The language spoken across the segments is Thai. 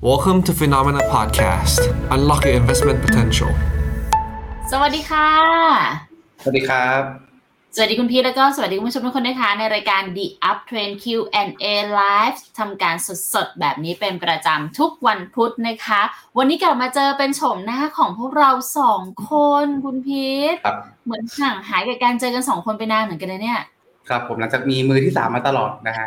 Welcome to Phenomena Podcast. Unlock your investment potential. สวัสดีค่ะ สวัสดีครับ สวัสดีคุณพีทแล้วก็สวัสดีคุณผู้ชมทุกคนนะคะในรายการ The Up Trend Q&A Live ทำการสดๆ แบบนี้เป็นประจำทุกวันพุธนะคะ วันนี้กลับมาเจอเป็นโฉมหน้าของพวกเราสองคนคุณพีทครับ เหมือนห่างหายกับการเจอกันสองคนไปนานเหมือนกันนะเนี่ย ครับผมหลังจากมีมือที่สามมาตลอดนะฮะ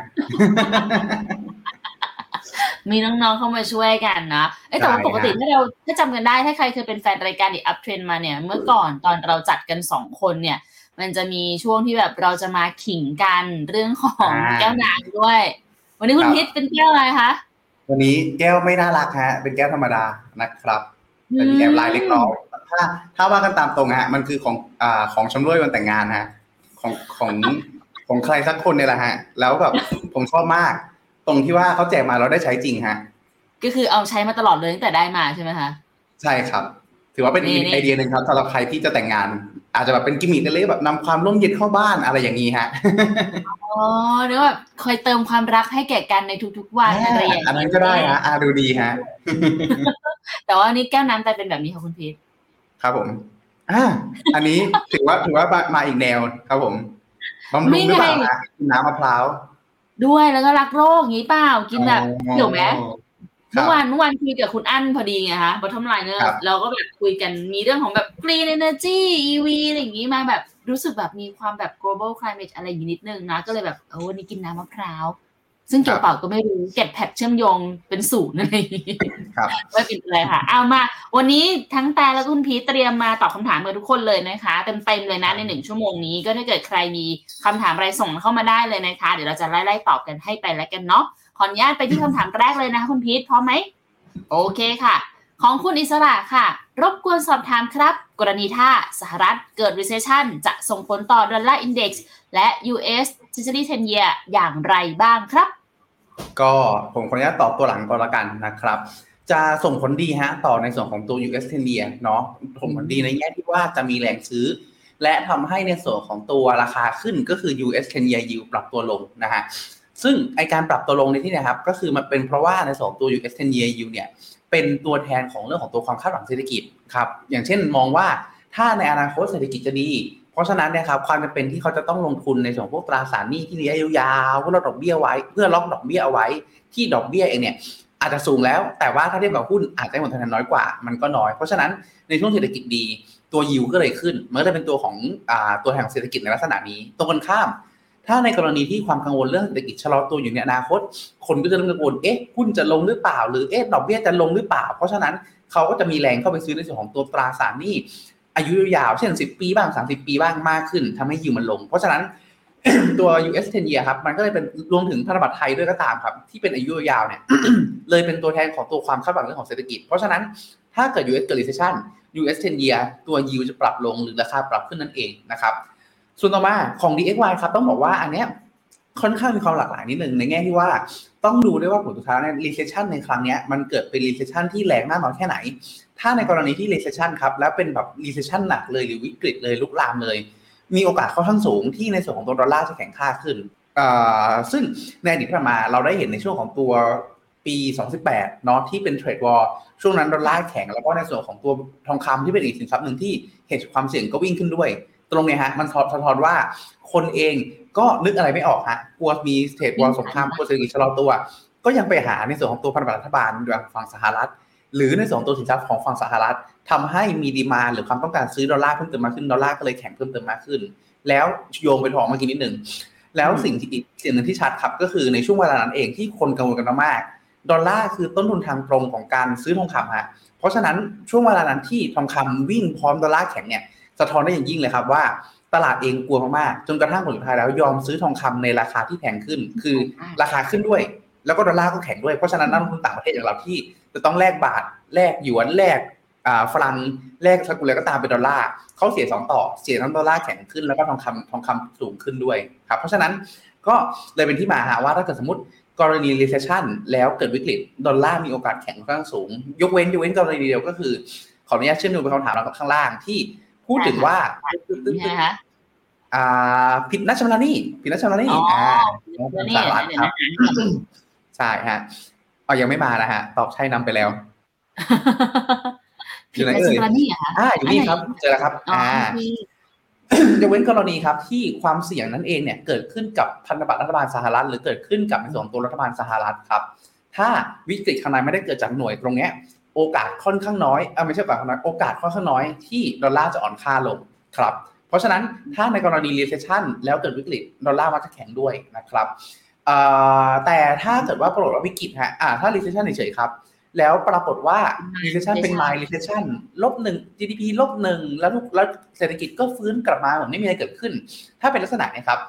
มีน้องๆเข้ามาช่วยกันนะเอ้ยแต่ว่าใช่ปกติฮะถ้าเราถ้าจำกันได้ถ้าใครเคยเป็นแฟนรายการ The Up Trend มาเนี่ย เมื่อก่อนตอนเราจัดกันสองคนเนี่ย มันจะมีช่วงที่แบบเราจะมาขิงกันเรื่องของแก้วน้ำด้วย วันนี้คุณพิษเป็นแก้วอะไรคะวันนี้แก้วไม่น่ารักฮะ เป็นแก้วธรรมดานะครับแต่มีแอบลายเล็กน้อยถ้า ถ้าว่ากันตามตรงฮะ มันคือของอ่าของชำร่วยวันแต่งงานฮะ ของของของใครสักคนเนี่ยแหละฮะ แล้วแบบผมชอบมาก ตรงที่ว่าเขาแจกมาเราได้ใช้จริงฮะ ก็คือเอาใช้มาตลอดเลยตั้งแต่ได้มาใช่ไหมคะ ใช่ครับ ถือว่าเป็นนี่นี่ไอเดียหนึ่งครับสำหรับใครที่จะแต่งงาน อาจจะแบบเป็นกิมมิคเล็กๆแบบนำความร่มเย็นเข้าบ้านอะไรอย่างนี้ฮะ อ๋อเรียกว่าแบบคอยเติมความรักให้แก่กันในทุกๆวันอะไรอย่างอันนั้นก็ได้ฮะอาดูดีฮะ แต่ว่านี่แก้วน้ำแต่เป็นแบบนี้ค่ะคุณพิษครับผมอ่าอันนี้ถือว่าถือว่ามามาอีกแนวครับผมบำรุงหรือเปล่าฮะกินน้ำมะพร้าว ด้วยแล้วก็รักโลกอย่างนี้เปล่ากินแบบอ๋อเกี่ยวไหมครัเมื่อวานเมื่อวานคุยกับคุณอั้นพอดีไงคะ Bottomliner ครับเราก็แบบคุยกันมีเรื่องของแบบ green energy EV อะไรอย่างนี้มาแบบรู้สึกแบบมีความแบบ global climate อะไรอย่างนี้นิดนึงนะ ก็เลยแบบเออวันนี้กินน้ำมะพร้าว ซึ่งเกี่ยวเปล่าก็ไม่รู้เก็บแพทเชื่อมโยงเป็นศูนย์อะไรอย่างนี้ครับไม่เป็นไรค่ะ เอามา วันนี้ทั้งแต่และคุณพีทเตรียมมาตอบคำถามกับทุกคนเลยนะคะเต็มๆเลยนะในหนึ่งชั่วโมงนี้ก็ถ้าเกิดใครมีคำถามอะไรส่งเข้ามาได้เลยนะคะ เดี๋ยวเราจะไล่ๆตอบกันให้ไปแล้วกันเนาะขออนุญาตไปที่คำถามแรกเลยนะคะคุณพีทพร้อมไหมโอเคค่ะ ของคุณอิสระค่ะ รบกวนสอบถามครับ กรณีถ้าสหรัฐเกิด recession จะส่งผลต่อดอลลาร์ index และ US Treasury 10 year อย่างไรบ้างครับ ก็ผมขออนุญาตตอบตัวหลังก่อนละกันนะครับ จะส่งผลดีฮะต่อในส่วนของตัว US 10 year เนาะส่งผลดีในแง่ที่ว่าจะมีแรงซื้อ และทำให้ในส่วนของตัวราคาขึ้นก็คือ US 10 year yield ปรับตัวลงนะฮะซึ่งไอการปรับตัวลงในที่นี้ครับก็คือมันเป็นเพราะว่าในส่วนของตัว US 10 year yield เนี่ยเป็นตัวแทนของเรื่องของตัวความคาดหวังเศรษฐกิจครับอย่างเช่นมองว่าถ้าในอนาคตเศรษฐกิจจะดี เพราะฉะนั้นเนี่ยครับความจำเป็นที่เขาจะต้องลงทุนในส่วนพวกตราสารหนี้ที่ระยะยาวเพื่อล็อกดอกเบี้ยไว้ เพื่อล็อกดอกเบี้ยเอาไว้ที่ดอกเบี้ยเองเนี่ยอาจจะสูงแล้ว แต่ว่าถ้าเทียบกับหุ้นอาจจะให้ผลตอบแทนน้อยกว่ามันก็น้อย เพราะฉะนั้นในช่วงเศรษฐกิจดีตัวยิวก็เลยขึ้นมันก็จะเป็นตัวของอตัวแทนของเศรษฐกิจในลักษณะนี้ตรงกันข้าม ถ้าในกรณีที่ความกังวลเรื่องเศรษฐกิจชะลอตัวอยู่ในอนาคต คนก็จะเริ่มกังวลเอ๊ะหุ้นจะลงหรือเปล่า หรือเอ๊ะดอกเบี้ยจะลงหรือเปล่า เพราะฉะนั้นเขาก็จะมีแรงเข้าไปซื้อในส่วนของตัวตราสารหนี้ อายุยาวเช่น 10 ปีบ้าง 30 ปีบ้างมากขึ้นทำให้ยิวมันลง เพราะฉะนั้นตัว US 10 year ครับ มันก็เลยเป็นรวมถึงพันธบัตรไทยด้วยก็ตามครับ ที่เป็นอายุยาวเนี่ย เลยเป็นตัวแทนของตัวความคาดหวังเรื่องของเศรษฐกิจ เพราะฉะนั้นถ้าเกิด US เกิด recession US 10 year ตัว yield จะปรับลงหรือราคาปรับขึ้นนั่นเองนะครับส่วนต่อมาของ DXY ครับต้องบอกว่าอันเนี้ยค่อนข้างมีความหลากหลายนิดนึงในแง่ที่ว่าต้องดูด้วยว่าผลสุดท้ายใน recession ในครั้งเนี้ยมันเกิดเป็น recession ที่แรงมากน้อยแค่ไหน ถ้าในกรณีที่ recession ครับแล้วเป็นแบบ recession หนักเลยหรือวิกฤตเลยลุกลามเลย มีโอกาสค่อนข้างสูงที่ในส่วนของตัวดอลลาร์จะแข็งค่าขึ้นซึ่งในอดีตที่ผ่านมาเราได้เห็นในช่วงของตัวปี 2018เนาะที่เป็นเทรดวอร์ช่วงนั้นดอลลาร์แข็งแล้วก็ในส่วนของตัวทองคำที่เป็นอีกสินทรัพย์หนึ่งที่เหตุความเสี่ยงก็วิ่งขึ้นด้วย ตรงเนี้ยฮะมันสะท้อนว่าคนเองก็นึกอะไรไม่ออกฮะกลัวมี trade war สงครามกลัวเศรษฐกิจชะลอตัว ก็ยังไปหาในส่วนของตัวพันธบัตรรัฐบาลโดยฝั่งสหรัฐ หรือในส่วนของตัวสินทรัพย์ของฝั่งสหรัฐทำให้มี demand หรือความต้องการซื้อดอลลาร์เพิ่มเติมมากขึ้นดอลลาร์ก็เลยแข็งเพิ่มเติมมากขึ้น แล้วโยงไปทองเมื่อกี้นิดหนึ่งแล้วสิ่งที่อีกสิ่งหนึ่งที่ชัดครับก็คือในช่วงเวลานั้นเองที่คนกังวลกันมากดอลลาร์คือต้นทุนทางตรงของการซื้อทองคำฮะเพราะฉะนั้นช่วงเวลานั้นที่ทองคำวิ่งพร้อมดอลลาร์แข็งเนี่ยสะท้อนได้อย่างยิ่งเลยครับว่าตลาดเองกลัวมากๆจนกระทั่งผลสุดท้ายแล้วยอมซื้อทองคำในราคาที่แพงขึ้น คือราคาขึ้นด้วย แล้วก็ดอลลาร์ก็แข็งด้วย เพราะฉะนั้นนักลงทุนต่างประเทศอย่างเราที่ จะต้องแลกบาทแลกหยวนแลกอ่าฟรังก์แลกสกุลอะไรก็ตามเป็นดอลลาร์เขาเสียสองต่อ เสียทั้งดอลลาร์แข็งขึ้นแล้วก็ทองคำทองคำสูงขึ้นด้วยครับเพราะฉะนั้นก็เลยเป็นที่มาฮะว่าถ้าเกิดสมมติกรณี recession แล้วเกิดวิกฤตดอลลาร์มีโอกาสแข็งค่อนข้างสูง ยกเว้นยกเว้นกรณีเดียวก็คือ ขออนุญาตเชื่อมโยงไปคำถามเราข้างล่างที่พูดถึงว่านี่นะคะอ่าผิดนัดชำระหนี้ผิดนัดชำระหนี้อ๋ออ่าแล้วนี่สหรัฐเดี๋ยวครันะบ ใช่ฮะอ๋อยังไม่มานะฮะตอบใช่นำไปแล้วผิดในสิงกรณีเหรอะคะอ่าอยู่นี่ครับ เจอแล้วครับอ๋ออ่าโอเคยกเว้นกรณีครับ ที่ความเสี่ยงนั้นเองเนี่ย เกิดขึ้นกับพันธบัตรรัฐบาลสหรัฐ หรือเกิดขึ้นกับในส่วนของตัวรัฐบาลสหรัฐครับ ถ้าวิกฤตข้างในไม่ได้เกิดจากหน่วยตรงเนี้ยโอกาสค่อนข้างน้อยเออไม่ใช่โอกาสค่อนข้างน้อยโอกาสค่อนข้างน้อยที่ดอลลาร์จะอ่อนค่าลงครับ เพราะฉะนั้นถ้าในกรณี recession แล้วเกิดวิกฤตดอลลาร์มักจะแข็งด้วยนะครับเอ่อ แต่ถ้าเกิดว่าปรากฏว่าวิกฤตฮะอ่าถ้า recession เฉยๆครับ แล้วปรากฏว่า recession เป็น mild recession ลบหนึ่ง GDP ลบหนึ่งแล้วทุกแล้วเศรษฐกิจก็ฟื้นกลับมาเหมือนไม่มีอะไรเกิดขึ้น ถ้าเป็นลักษณะเนี้ครับ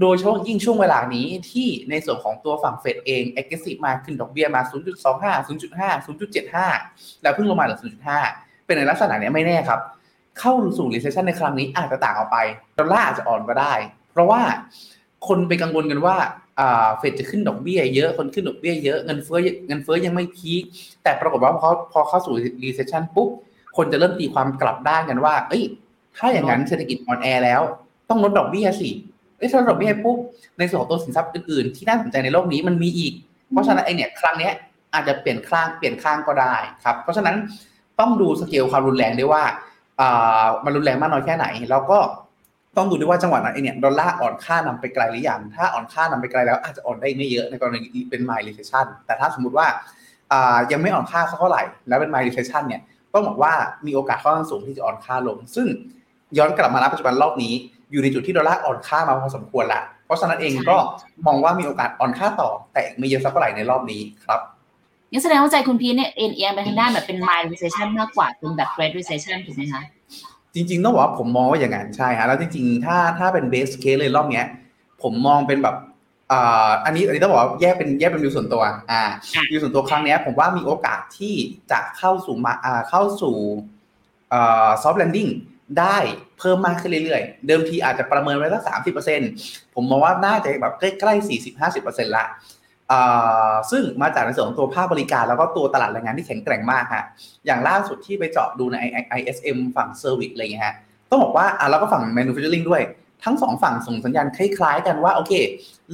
โดยเฉพาะยิ่งช่วงเวลานี้ที่ในส่วนของตัวฝั่งเฟดเอง aggressive มาขึ้นดอกเบี้ยมา 0.25 0.5 0.75 แล้วเพิ่งลงมาเหลือ 0.5 เป็นในลักษณะเนี้ยไม่แน่ครับ เข้าสู่ recession ในครั้งนี้อาจจะต่างออกไปดอลลาร์อาจจะอ่อนก็ได้ เพราะว่า คนไปกังวลกันว่าเฟดจะขึ้นดอกเบี้ยเยอะคนขึ้นดอกเบี้ยเยอะเงินเฟ้อเงินเฟ้อยังไม่พีคแต่ปรากฏว่าพอพอเข้าสู่ recession ปุ๊บคนจะเริ่มตีความกลับด้านกันว่า เอ้ย ถ้าอย่างนั้นเศรษฐกิจอ่อนแอแล้ว ต้องลดดอกเบี้ยสิเอ้ยถ้าลดดอกเบี้ยปุ๊บในส่วนของตัวสินทรัพย์อื่นๆ ที่น่าสนใจในโลกนี้มันมีอีก เพราะฉะนั้นไอเนี่ยครั้งเนี้ยอาจจะเปลี่ยนข้างเปลี่ยนข้างก็ได้ครับ เพราะฉะนั้นต้องดูสเกลความรุนแรงด้วยว่ามันรุนแรงมากน้อยแค่ไหน แล้วก็ ต้องดูด้วยว่าจังหวะนั้นไอเนี่ยดอลลาร์อ่อนค่านำไปไกลหรือยังถ้าอ่อนค่านำไปไกลแล้วอาจจะอ่อนได้ไม่เยอะในกรณีเป็น mild recession แต่ถ้าสมมุติว่าอ่ายังไม่อ่อนค่าสักเท่าไหร่ แล้วเป็น mild recession เนี่ยต้องบอกว่ามีโอกาสค่อนข้างสูงที่จะอ่อนค่าลง ซึ่งย้อนกลับมาณปัจจุบันรอบนี้อยู่ในจุดที่ดอลลาร์อ่อนค่ามาพอสมควรละ เพราะฉะนั้นเองก็มองว่ามีโอกาสอ่อนค่าต่อ แต่ไม่เยอะสักเท่าไหร่ในรอบนี้ครับงั้นแสดงว่าใจคุณพีทเนี่ยเอนเอียงไปทางด้านแบบเป็น mild recession มากกว่าเป็นแบบ great recession ถูกไหมคะ จริงๆต้องบอกว่าผมมองว่าอย่างนั้นใช่ฮะแล้วจริงๆ ถ้าถ้าเป็น base case เลยรอบเนี้ย ผมมองเป็นแบบอ่าอันนี้อันนี้ต้องบอกว่าแยกเป็นแยกเป็นวิวส่วนตัว อ่าวิวส่วนตัวครั้งเนี้ย ผมว่ามีโอกาสที่จะเข้าสู่มาอ่าเข้าสู่อ่า soft landing ได้เพิ่มมากขึ้นเรื่อยๆ เดิมทีอาจจะประเมินไว้สักสามสิบเปอร์เซ็นต์ผมมองว่าน่าจะแบบใกล้ๆสี่สิบห้าสิบเปอร์เซ็นต์ละ ซึ่งมาจากในส่วนของตัวภาคบริการแล้วก็ตัวตลาดแรงงานที่แข็งแกร่งมากฮะอย่างล่าสุดที่ไปเจาะดูใน ISM ฝั่ง service อะไรเงี้ยฮะต้องบอกว่าอะแล้วก็ฝั่ง manufacturing ด้วย ทั้งสองฝั่งส่งสัญญาณคล้าย ๆ กันว่าโอเค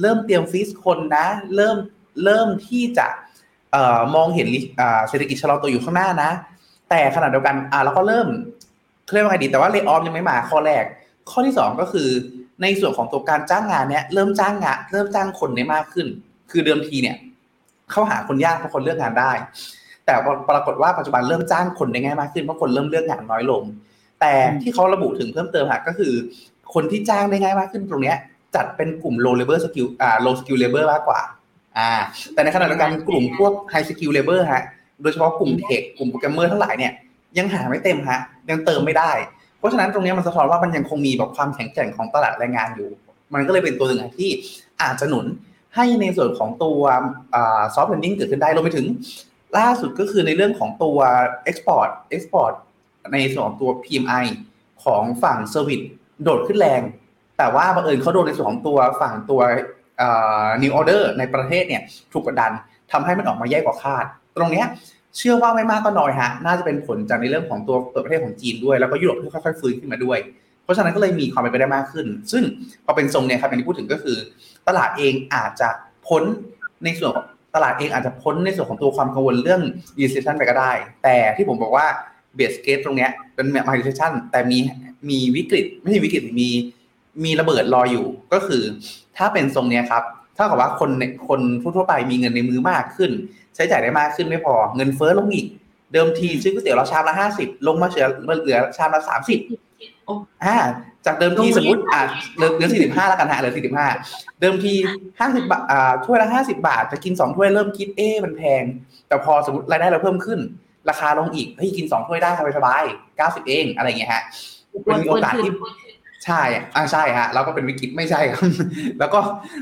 เริ่มเตรียมฟีสคนนะ เริ่มเริ่มที่จะออมองเห็นเศรษฐกิจชะลอตัวอยู่ข้างหน้านะ แต่ขณะเดียวกันอะแล้วก็เริ่มเรียกว่าไงดีแต่ว่าเล y o อ f ยังไม่มาข้อแรก ข้อที่สองก็คือในส่วนของตัวการจ้างงานเนี้ยเริ่มจ้างงานเริ่มจ้างคนได้มากขึ้น คือเดิมทีเนี่ยเข้าหาคนยากเพราะคนเลือกงานได้ แต่ปรากฏว่าปัจจุบันเริ่มจ้างคนได้ง่ายมากขึ้นเพราะคนเริ่มเลือกงานน้อยลง แต่ที่เขาระบุถึงเพิ่มเติมค่ะก็คือ คนที่จ้างได้ง่ายมากขึ้นตรงเนี้ยจัดเป็นกลุ่ม low labor skill อ่า low skill labor มากกว่า อ่า แต่ในขณะเดียวกันกลุ่มพวก high skill labor ฮะ โดยเฉพาะกลุ่ม tech กลุ่มโปรแกรมเมอร์ทั้งหลายเนี่ยยังหาไม่เต็มฮะ ยังเติมไม่ได้ เพราะฉะนั้นตรงนี้มันสะท้อนว่ามันยังคงมีแบบความแข็งแกร่งของตลาดแรงงานอยู่ มันก็เลยเป็นตัวหนึ่งที่อาจจะหนุน ให้ในส่วนของตัว soft landing เกิดขึ้นได้รวมไปถึง ล่าสุดก็คือในเรื่องของตัว export export ในส่วนของตัว PMI ของฝั่ง service โดดขึ้นแรง แต่ว่าบังเอิญเขาโดนในส่วนของตัวฝั่งตัว new order ในประเทศเนี่ยถูกกดดันทำให้มันออกมาแย่กว่าคาด ตรงเนี้ยเชื่อว่าไม่มากก็น้อยฮะ น่าจะเป็นผลจากในเรื่องของตัวเปิดประเทศของจีนด้วย แล้วก็ยุโรปที่ค่อยๆฟื้นขึ้นมาด้วย เพราะฉะนั้นก็เลยมีความเป็นไปได้มากขึ้น ซึ่งพอเป็นทรงเนี่ยครับอย่างที่พูดถึงก็คือ ตลาดเองอาจจะพ้นในส่วนตลาดเองอาจจะพ้นในส่วนของตัวความกังวลเรื่อง recession ไปก็ได้ แต่ที่ผมบอกว่าเบสเกตตรงเนี้ยเป็น mild recession แต่มีมีวิกฤตไม่ใช่วิกฤตมีมีระเบิดรออยู่ก็คือ ถ้าเป็นทรงเนี้ยครับถ้ากับว่าคนคนทั่วไปมีเงินในมือมากขึ้น ใช้จ่ายได้มากขึ้นไม่พอเงินเฟ้อลงอีก เดิมทีซื้อก๋วยเตี๋ยวเราชามละห้าสิบลงมาเหลือเหลือชามละสามสิบ อ่า จากเดิมทีสมมติอ่าเหลือเหลือสี่สิบห้าแล้วกันฮะเหลือสี่สิบห้าเดิมทีห้าสิบบาทอ่าถ้วยละห้าสิบาท จะกินสองถ้วยเริ่มคิดเอ๊มันแพง แต่พอสมมติรายได้เราเพิ่มขึ้น ราคาลงอีกเฮ้ยกินสองถ้วยได้สบายๆเก้าสิบเองอะไรอย่างเงี้ยฮะมันมีโอกาสที่ใช่อ่าใช่ฮะแล้วก็เป็นวิกฤตไม่ใช่ครับแล้วก็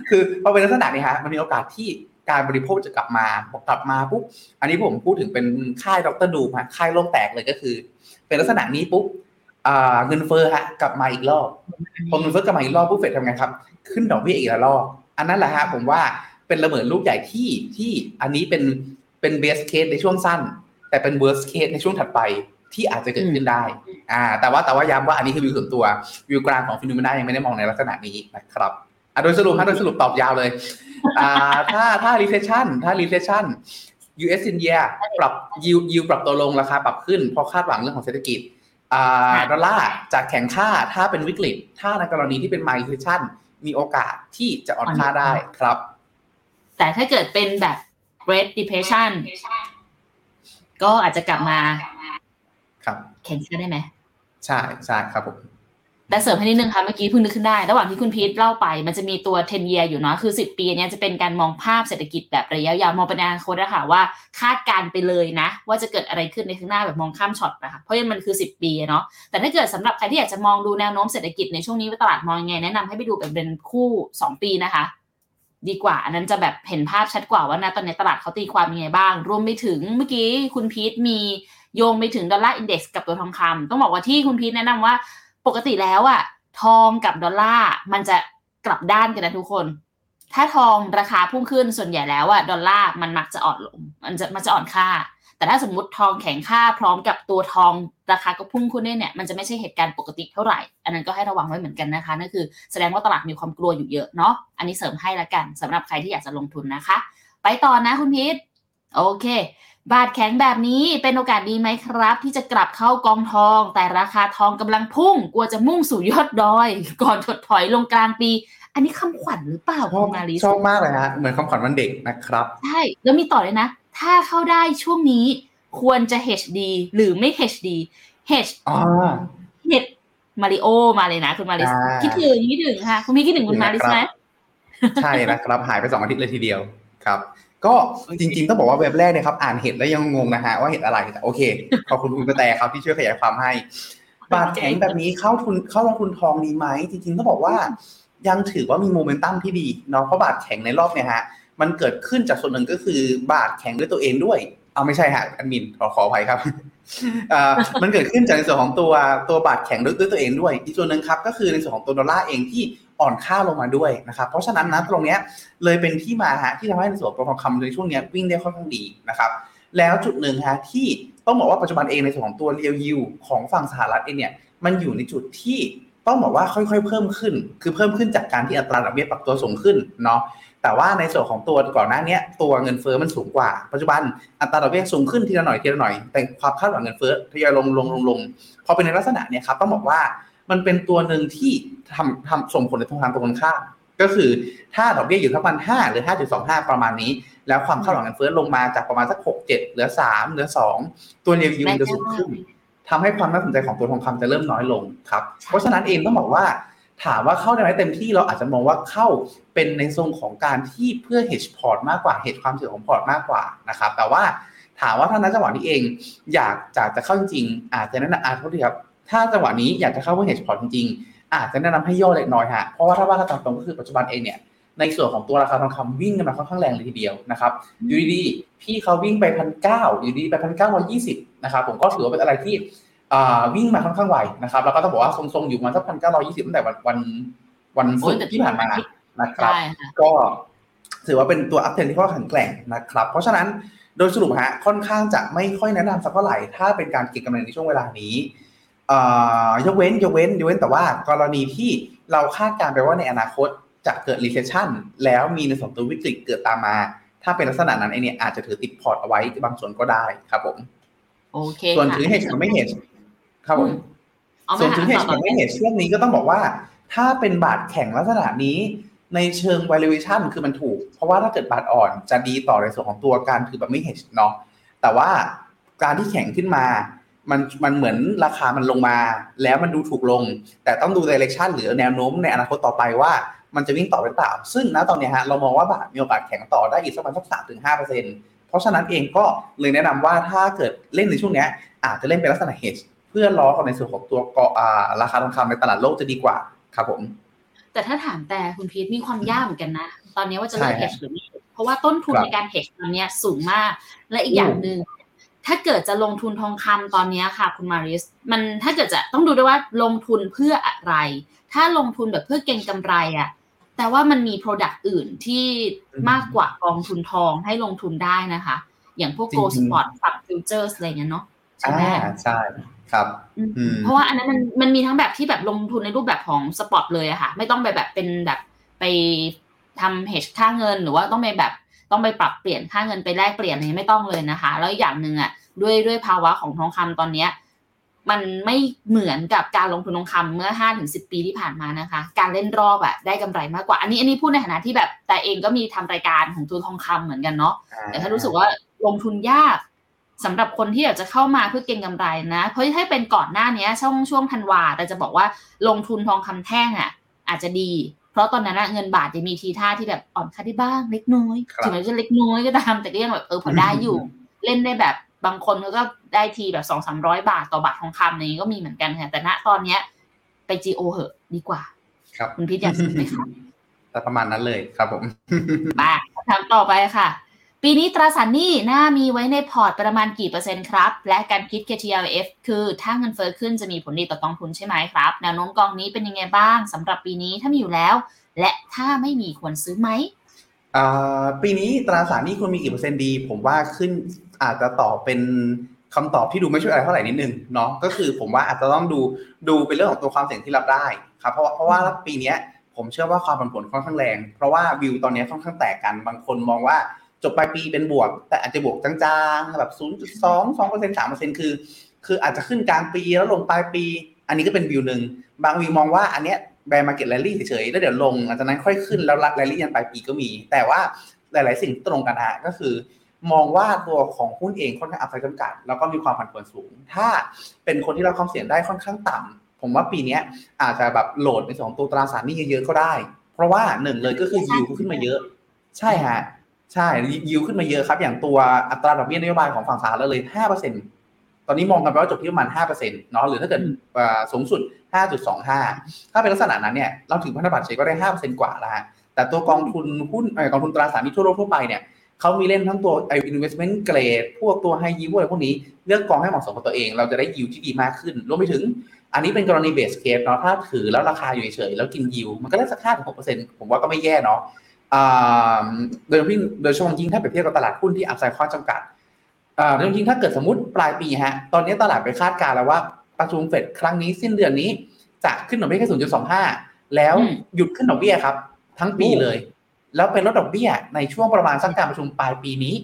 คือพอเป็นลักษณะนี้ฮะมันมีโอกาสที่การบริโภคจะกลับมาพอกลับมาปุ๊บอันนี้ผมพูดถึงเป็นค่ายดรดูฮะค่ายโลงแตกเลยก็คือ เป็นลักษณะนี้ปุ๊บอ่า เงินเฟ้อฮะกลับมาอีกรอบพอเงินเฟ้อกลับมาอีกรอบปุ๊บเฟดทำไงครับ ขึ้นดอกเบี้ยอีกรอบอันนั้นแหละฮะผมว่าเป็นระเบิดลูกใหญ่ที่ที่อันนี้เป็นเป็น base case ในช่วงสั้น แต่เป็น worst case ในช่วงถัดไปที่อาจจะเกิดขึ้นได้ อ่า แต่ว่าแต่ว่าย้ำว่าอันนี้คือวิวส่วนตัววิวกลางของ Finnomena ยังไม่ได้มองในลักษณะนี้นะครับอะโดยสรุปฮะโดยสรุปตอบยาวเลย อ่า ถ้าถ้า recession ถ้า recession US indexปรับยิวยิวปรับตัวลงราคาปรับขึ้นเพราะคาดหวังเรื่องของเศรษฐกิจอ่า ดอลลาร์จากแข็งค่าถ้าเป็นวิกฤต ถ้าในกรณีที่เป็น migration มีโอกาสที่จะอ่อนค่าได้ครับ แต่ถ้าเกิดเป็นแบบ Great Depression ก็อาจจะกลับมา ครับ แข็งค่าได้ไหม ใช่ใช่ครับผม แต่เสริมให้นิดนึงค่ะเมื่อกี้เพิ่งนึกขึ้นได้ ระหว่างที่คุณพีทเล่าไป มันจะมีตัว 10 year อยู่เนาะคือ 10 ปีเนี้ยจะเป็นการมองภาพเศรษฐกิจแบบระยะยาวมองไปในอนาคตนะคะว่าคาดการณ์ไปเลยนะ ว่าจะเกิดอะไรขึ้นในข้างหน้าแบบมองข้ามช็อตนะคะเพราะมันคือ 10 ปีเนาะแต่ถ้าเกิดสำหรับใครที่อยากจะมองดูแนวโน้มเศรษฐกิจในช่วงนี้ว่าตลาดมองยังไงแนะนำให้ไปดูแบบเป็นคู่ 2 ปีนะคะ ดีกว่า อันนั้นจะแบบเห็นภาพชัดกว่าว่านะตอนนี้ตลาดเขาตีความยังไงบ้าง รวมไปถึงเมื่อกี้คุณพีทมีโยงไปถึง Dollar Index กับตัวทองคำต้องบอกว่าที่คุณพีทแนะนำว่า ปกติแล้วอะทองกับดอลลาร์มันจะกลับด้านกันนะทุกคน ถ้าทองราคาพุ่งขึ้นส่วนใหญ่แล้วอะดอลลาร์มันมักจะอ่อนลง มันจะมันจะอ่อนค่า แต่ถ้าสมมติทองแข็งค่าพร้อมกับตัวทองราคาก็พุ่งขึ้นเนี่ย มันจะไม่ใช่เหตุการณ์ปกติเท่าไหร่ อันนั้นก็ให้ระวังไว้เหมือนกันนะคะ นั่นคือแสดงว่าตลาดมีความกลัวอยู่เยอะเนาะ อันนี้เสริมให้ละกันสำหรับใครที่อยากจะลงทุนนะคะ ไปต่อนะคุณพีทโอเค บาทแข็งแบบนี้เป็นโอกาสดีไหมครับ ที่จะกลับเข้ากองทอง แต่ราคาทองกำลังพุ่ง กลัวจะมุ่งสู่ยอดดอย ก่อนถดถอยลงกลางปี อันนี้คำขวัญหรือเปล่าชอคุบณมาริสชอบมากเลยฮะเหมือนคำขวัญวันเด็กนะครับ ใช่ แล้วมีต่อเลยนะ ถ้าเข้าได้ช่วงนี้ควรจะ HD หรือไม่ HD H อ๋อเห็ดมาริโอมาเลยนะ คุณมาริสอ่าคิดถึงคิดถึงค่ะ คุณพี่คิดถึงคุณมาริสไหมใช่นะครับ หายไปสองอาทิตย์เลยทีเดียวครับ ก็จริงๆต้องบอกว่าเว็บแรกเนี่ยครับอ่านเห็ดแล้วยังงงนะฮะว่าเห็ดอะไรแต่โอเคขอบคุณคุณกระแตครับที่ช่วยขยายความให้ บาทแข็งแบบนี้เข้าทุนเข้าลงทุนทองดีไหมจริงๆต้องบอกว่า ยังถือว่ามีโมเมนตัมที่ดีเนาะเพราะบาทแข็งในรอบเนี่ยฮะมันเกิดขึ้นจากส่วนหนึ่งก็คือบาทแข็งด้วยตัวเองด้วยเอาไม่ใช่ฮะแอดมินขอขออภัยครับอ่ามันเกิดขึ้นจากในส่วนของตัวตัวบาทแข็งด้วยด้วยตัวเองด้วย อีกส่วนหนึ่งครับก็คือในส่วนของตัวดอลลาร์เองที่ อ่อนค่าลงมาด้วยนะครับเพราะฉะนั้นนะตรงนี้เลยเป็นที่มาฮะที่ทำให้ในส่วนของทองคำในช่วงนี้วิ่งได้ค่อนข้างดีนะครับแล้วจุดหนึ่งฮะที่ต้องบอกว่าปัจจุบันเองในส่วนของตัวเรียวยูของฝั่งสหรัฐเองเนี่ยมันอยู่ในจุดที่ต้องบอกว่าค่อยๆ เพิ่มขึ้น คือเพิ่มขึ้นจากการที่อัตราดอกเบี้ยปรับตัวสูงขึ้นเนาะ แต่ว่าในส่วนของตัวก่อนหน้านี้ตัวเงินเฟ้อมันสูงกว่า ปัจจุบันอัตราดอกเบี้ยสูงขึ้นทีละหน่อยทีละหน่อย แต่ความคาดหวังเงินเฟ้อทยอยลงลงลงลงพอเป็นในลักษณะเนี้ยครับต้องบอกว่ามันเป็นตัวหนึ่งที่ ทำทำส่งผลในทางตรงกันข้ามก็คือถ้าดอกเบี้ยอยู่ที่ประมาณห้าหรือห้าจุดสองห้าประมาณนี้ แล้วความคาดหวังเงินเฟ้อลงมาจากประมาณสักหกเจ็ดเหลือสามเหลือสองตัวเรียวิวจะสูงขึ้นทำให้ความน่าสนใจของตัวทองคำจะเริ่มน้อยลงครับ เพราะฉะนั้นเองต้องบอกว่า ถามว่าเข้าได้ไหมเต็มที่เราอาจจะมองว่าเข้าเป็นในทรงของการที่เพื่อ hedge port มากกว่า hedge ความเสี่ยงของพอร์ตมากกว่านะครับ แต่ว่าถามว่าถ้าณจังหวะนี้เอง อยากจะจะเข้าจริงๆอาจจะแนะนำอาจโทษทีครับถ้าจังหวะนี้อยากจะเข้าเพื่อ hedge port จริงๆ อาจจะแนะนำให้ย่อเล็กน้อยฮะเพราะว่าถ้าว่ากันตามตรงก็คือปัจจุบันเองเนี่ยในส่วนของตัวราคาทองคำวิ่งกันมาค่อนข้างแรงเลยทีเดียวนะครับอยู่ดีๆพี่เขาวิ่งไปพันเก้าอยู่ดีไปพันเก้าร้อยี่สิบนะครับผมก็ถือว่าเป็นอะไรที่อ่าวิ่งมาค่อนข้างไวนะครับแล้วก็ต้องบอกว่าทรงๆอยู่มาสักพันเก้าร้อยี่สิบตั้งแต่วันวันวันศุกร์ที่ผ่านมานะครับใช่ค่ะก็ถือว่าเป็นตัวอัพเทรนที่ค่อนข้างแกร่งนะครับ เพราะฉะนั้นโดยสรุปฮะค่อนข้างจะไม่ค่อยแนะนำสักเท่าไหร่ถ้าเป็นการเก็งกำไรในช่วงเวลานี้อ่า ยกเว้นยกเว้นยกเว้นแต่ว่ากรณีที่เราคาดการณ์ไปว่าในอนาคตจะเกิด recession แล้วมีในส่วนตัววิกฤตเกิดตามมา ถ้าเป็นลักษณะนั้นไอเนี่ยอาจจะถือติดพอร์ตเอาไว้บางส่วนก็ได้ครับผมโอเคส่วนค่ะถือ hedge กับไม่ hedge ครับผมเอาไหมส่วนถึงเหคะตุกับไม่เหตุช่วงนี้ก็ต้องบอกว่า ถ้าเป็นบาทแข็งลักษณะนี้ในเชิง valuation คือมันถูก เพราะว่าถ้าเกิดบาทอ่อนจะดีต่อในส่วนของตัวการถือแบบไม่เหตุเนาะแต่ว่าการที่แข็งขึ้นมา มันมันเหมือนราคามันลงมา แล้วมันดูถูกลง แต่ต้องดู direction หรือแนวโน้มในอนาคตต่อไปว่ามันจะวิ่งต่อหรือเปล่า ซึ่งณตอนเนี้ยฮะเรามองว่าบาทมีโอกาสแข็งต่อได้อีกสักประมาณสักสามถึงห้าเปอร์เซ็นต์เพราะฉะนั้นเองก็เลยแนะนำว่าถ้าเกิดเล่นในช่วงเนี้ยอาจจะเล่นเป็นลักษณะ hedge เพื่อล้อกับในส่วนของตัวเกาะอ่าราคาทองคำในตลาดโลกจะดีกว่าครับผม แต่ถ้าถามแต่คุณพีทมีความยากเหมือนกันนะ ตอนนี้ว่าจะเลือกใช่ hedge หรือไม่ hedge เพราะว่าต้นทุนครับในการ hedge ตอนเนี้ยสูงมากและอีกอย่างหนึ่ง ถ้าเกิดจะลงทุนทองคำตอนเนี้ยค่ะ คุณมาริส มันถ้าเกิดจะต้องดูด้วยว่าลงทุนเพื่ออะไร ถ้าลงทุนแบบเพื่อเก็งกำไรอะแต่ว่ามันมี Product อื่นที่มากกว่ากองทุนทองให้ลงทุนได้นะคะ อย่างพวก Gold จริงๆ Spot ฝั่ง Futures อะไรเงี้ยเนาะใช่ไหมอ่าใช่ครับอืมอืมเพราะว่าอันนั้นมันมันมีทั้งแบบที่แบบลงทุนในรูปแบบของสปอตเลยอะค่ะ ไม่ต้องไปแบบเป็นแบบไปทำเฮชค่าเงินหรือว่าต้องไปแบบ ต้องไปปรับเปลี่ยนค่าเงินไปแลกเปลี่ยนนี้ไม่ต้องเลยนะคะ แล้วอย่างหนึ่งอะด้วยด้วยภาวะของทองคำตอนเนี้ยมันไม่เหมือนกับการลงทุนทองคำเมื่อห้าถึงสิปีที่ผ่านมานะคะ การเล่นรอบอะได้กำไรมากกว่า อันนี้อันนี้พูดในฐานะที่แบบ แต่เองก็มีทำรายการของตัวทองคำเหมือนกันเนาะแต่ถ้ารู้สึกว่าลงทุนยากสำหรับคนที่อยากจะเข้ามาเพื่อเก็งกำไรนะ เพราะถ้าเป็นก่อนหน้านี้ช่วงช่วงธันวาแต่จะบอกว่าลงทุนทองคำแท่งอะอาจจะดีเพ ราะตอนนั้นเงินบาทจะมีทีท่าที่แบบอ่อนค่าได้บ้างเล็กน้อยถึงแม้จะเล็กน้อยก็ตามแต่ก็ยังแบบเออพอได้อยู่ เล่นได้แบบบางคนเขาก็ได้ทีแบบสองสามร้อยบาทต่อบาททองคำนี้ก็มีเหมือนกันค่ะแต่ณตอนเนี้ยไป GO เหอะดีกว่า ครับคุณพิจอยากซื้อไหมคะแต่ประมาณนั้นเลยครับผมมาถามต่อไปค่ะ ปีนี้ตราสารหนี้น่ามีไว้ในพอร์ตประมาณกี่เปอร์เซ็นต์ครับ และการคิด KTLF คือถ้าเงินเฟ้อขึ้นจะมีผลดีต่อกองทุนใช่ไหมครับ แนวโน้มกองนี้เป็นยังไงบ้างสำหรับปีนี้ถ้ามีอยู่แล้ว และถ้าไม่มีควรซื้อไหมปีนี้ตราสารหนี้ควรมีกี่เปอร์เซ็นต์ดี ผมว่าขึ้นอาจจะตอบเป็นคำตอบที่ดูไม่ช่วยอะไรเท่าไหร่นิดนึงเนาะก็คือผมว่าอาจจะต้องดูดูเป็นเรื่องของตัวความเสี่ยงที่รับได้ครับเพราะเพราะว่าปีนี้ผมเชื่อว่าความผันผวนค่อนข้างแรง เพราะว่าวิวตอนนี้ค่อนข้างแตกกันบางคนมองว่า จบปลายปีเป็นบวก แต่อาจจะบวกจางๆแบบ0.2 2% 3%คือ คืออาจจะขึ้นกลางปีแล้วลงปลายปี อันนี้ก็เป็นวิวหนึ่งบางวิวมองว่าอันเนี้ย bear market rally เฉยๆแล้วเดี๋ยวลงหลังจากนั้นค่อยขึ้นแล้วรัดแรลลี่ยันปลายปีก็มี แต่ว่าหลาย ๆ สิ่งตรงกันฮะก็คือ มองว่าตัวของหุ้นเองค่อนข้าง upside จำกัด แล้วก็มีความผันผวนสูง ถ้าเป็นคนที่รับความเสี่ยงได้ค่อนข้างต่ำผมว่าปีนี้อาจจะแบบ load ในสองตัวตราสารหนี้เยอะๆก็ได้ เพราะว่าหนึ่งเลยก็คือยิวขึ้นมาเยอะ ใช่ฮะ ใช่ยิวขึ้นมาเยอะครับ อย่างตัวอัตราดอกเบี้ยนโยบายของฝั่งสหรัฐเลยห้าเปอร์เซ็นต์ตอนนี้มองกันไปว่าจบที่ประมาณห้าเปอร์เซ็นต์เนาะหรือถ้าเกิดสูงสุดห้าจุดสองห้าถ้าเป็นลักษณะนั้นเนี่ยเราถึงพันธบัตรเฉยก็ได้ห้าเปอร์เซ็นต์กว่าแล้วฮะแต่ตัวกองทุนหุ้นกองทุนตราสารหนี้ทั่วโลกทั่วไปเนี่ยเขามีเล่นทั้งตัวไอ้ investment grade พวกตัว high yield อะไรพวกนี้เลือกกองให้เหมาะสมกับตัวเอง เราจะได้ yield ที่ดีมากขึ้น รวมไปถึง อันนี้เป็นกรณี base case เนาะถ้าถือแล้วราคาอยู่เฉยๆแล้วกิน yield มันก็ได้สักห้าถึงหกเปอร์เซ็นต์ผมว่าก็ไม่แย่เนาะ โดยพี่โดยช่วงยิ่งถ้าเปรียบเทียบกับตลาดหุ้นที่อัพไซด์ข้อจำกัดโดยจริงถ้าเกิดสมมติปลายปีฮะตอนนี้ตลาดไปคาดการณ์แล้วว่าประชุมเฟดครั้งนี้สิ้นเดือนนี้จะขึ้นดอกเบี้ยแค่ศูนย์จุดสองห้าแล้วหยุดขึ้นดอกเบี้ยครับ ทั้งปีเลย แล้วเป็นลดดอกเบี้ยในช่วงประมาณสักการประชุมปลายปีนี้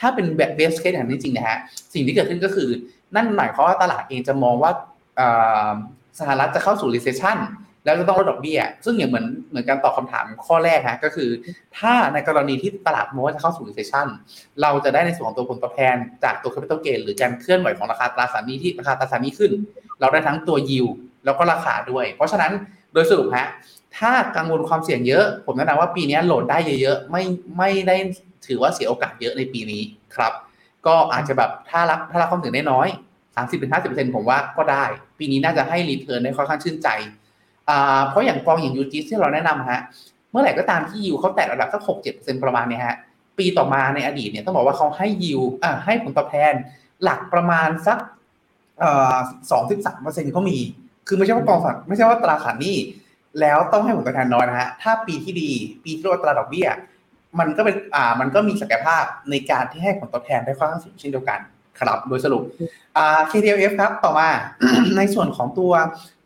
ถ้าเป็นแบบเบสเคสอย่างนี้จริงนะฮะสิ่งที่เกิดขึ้นก็คือ นั่นหมายความว่าตลาดเองจะมองว่าสหรัฐจะเข้าสู่ recession แล้วจะต้องลดดอกเบี้ย ซึ่งอย่างเหมือนเหมือนการตอบคาถามข้อแรกฮะก็คือ ถ้าในกรณีที่ตลาดมองว่าจะเข้าสู่ recession เราจะได้ในส่วนของตัวผลตอบแทน จากตัว capital gain หรือการเคลื่อนไหวของราคาตราสารหนี้ที่ราคาตราสารหนี้ขึ้น เราได้ทั้งตัว yield แล้วก็ราคาด้วย เพราะฉะนั้นโดยสรุปฮะถ้ากังวลความเสี่ยงเยอะ ผมแนะนำว่าปีนี้โหลดได้เยอะๆไม่ไม่ได้ถือว่าเสียโอกาสเยอะในปีนี้ครับ ก็อาจจะแบบถ้ารับถ้ารับความเสี่ยงได้น้อย 30-50%ผมว่าก็ได้ ปีนี้น่าจะให้รีเทิร์นได้ค่อนข้างชื่นใจ เพราะอย่างกองอย่างยูจีที่เราแนะนำฮะเมื่อไหร่ก็ตามที่ยิวเขาแตะระดับสักหกเจ็ดเปอร์เซ็นประมาณเนี้ฮะปีต่อมาในอดีตเนี่ยต้องบอกว่าเขาให้ยิวอ่าให้ผลตอบแทนหลักประมาณสักสองสิบสามเปอร์เซ็นต์ก็มี คือไม่ใช่ว่ากองฝากไม่ใช่ว่าตราสารหนี้แล้วต้องให้ผลตอบแทนน้อยนะฮะ ถ้าปีที่ดี ปีที่ลดตราดอกเบี้ย มันก็เป็น อ่า มันก็มีศักยภาพในการที่ให้ผลตอบแทนได้ค่อนข้างสูงเช่นเดียวกัน ครับโดยสรุป KTLF ครับต่อมาในส่วนของตัว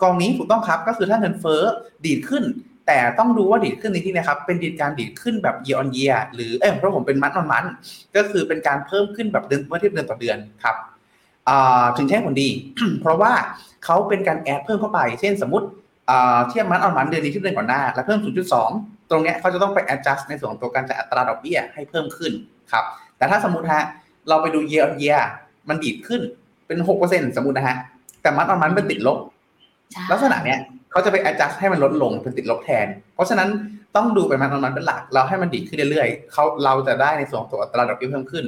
กองนี้ถูกต้องครับ ก็คือถ้าเงินเฟ้อดีดขึ้น แต่ต้องดูว่าดีดขึ้นในที่นี้ครับเป็นดีดการดีดขึ้นแบบ year on year หรือเอ้เพราะผมเป็นมันออนมันก็คือเป็นการเพิ่มขึ้นแบบเดือนเมื่อเทียบเดือนต่อเดือนครับถึงใช้ผลดี เพราะว่าเขาเป็นการแอดเพิ่มเข้าไป เช่นสมมติเทียบมันออนมันเดือนนี้ที่เดือนก่อนหน้า แล้วเพิ่ม 0.2 ตรงนี้เขาจะต้องไป adjust ในส่วนของตัวการจ่ายอัตราดอกเบี้ยให้เพิ่มขึ้นครับ แต่ถ้าสมมติฮะ เราไปดู year on year มันดีดขึ้นเป็นหกเปอร์เซ็นสมมตินะฮะ แต่มันออนมันเป็นติดลบ ลักษณะเนี้ยเขาจะไป adjust ให้มันลดลงเป็นติดลบแทน เพราะฉะนั้นต้องดูไปมันออนมันเป็นหลัก เราให้มันดีขึ้นเรื่อยๆเขาเราจะได้ในส่วนตัวอัตราดอกเบี้ยเพิ่มขึ้น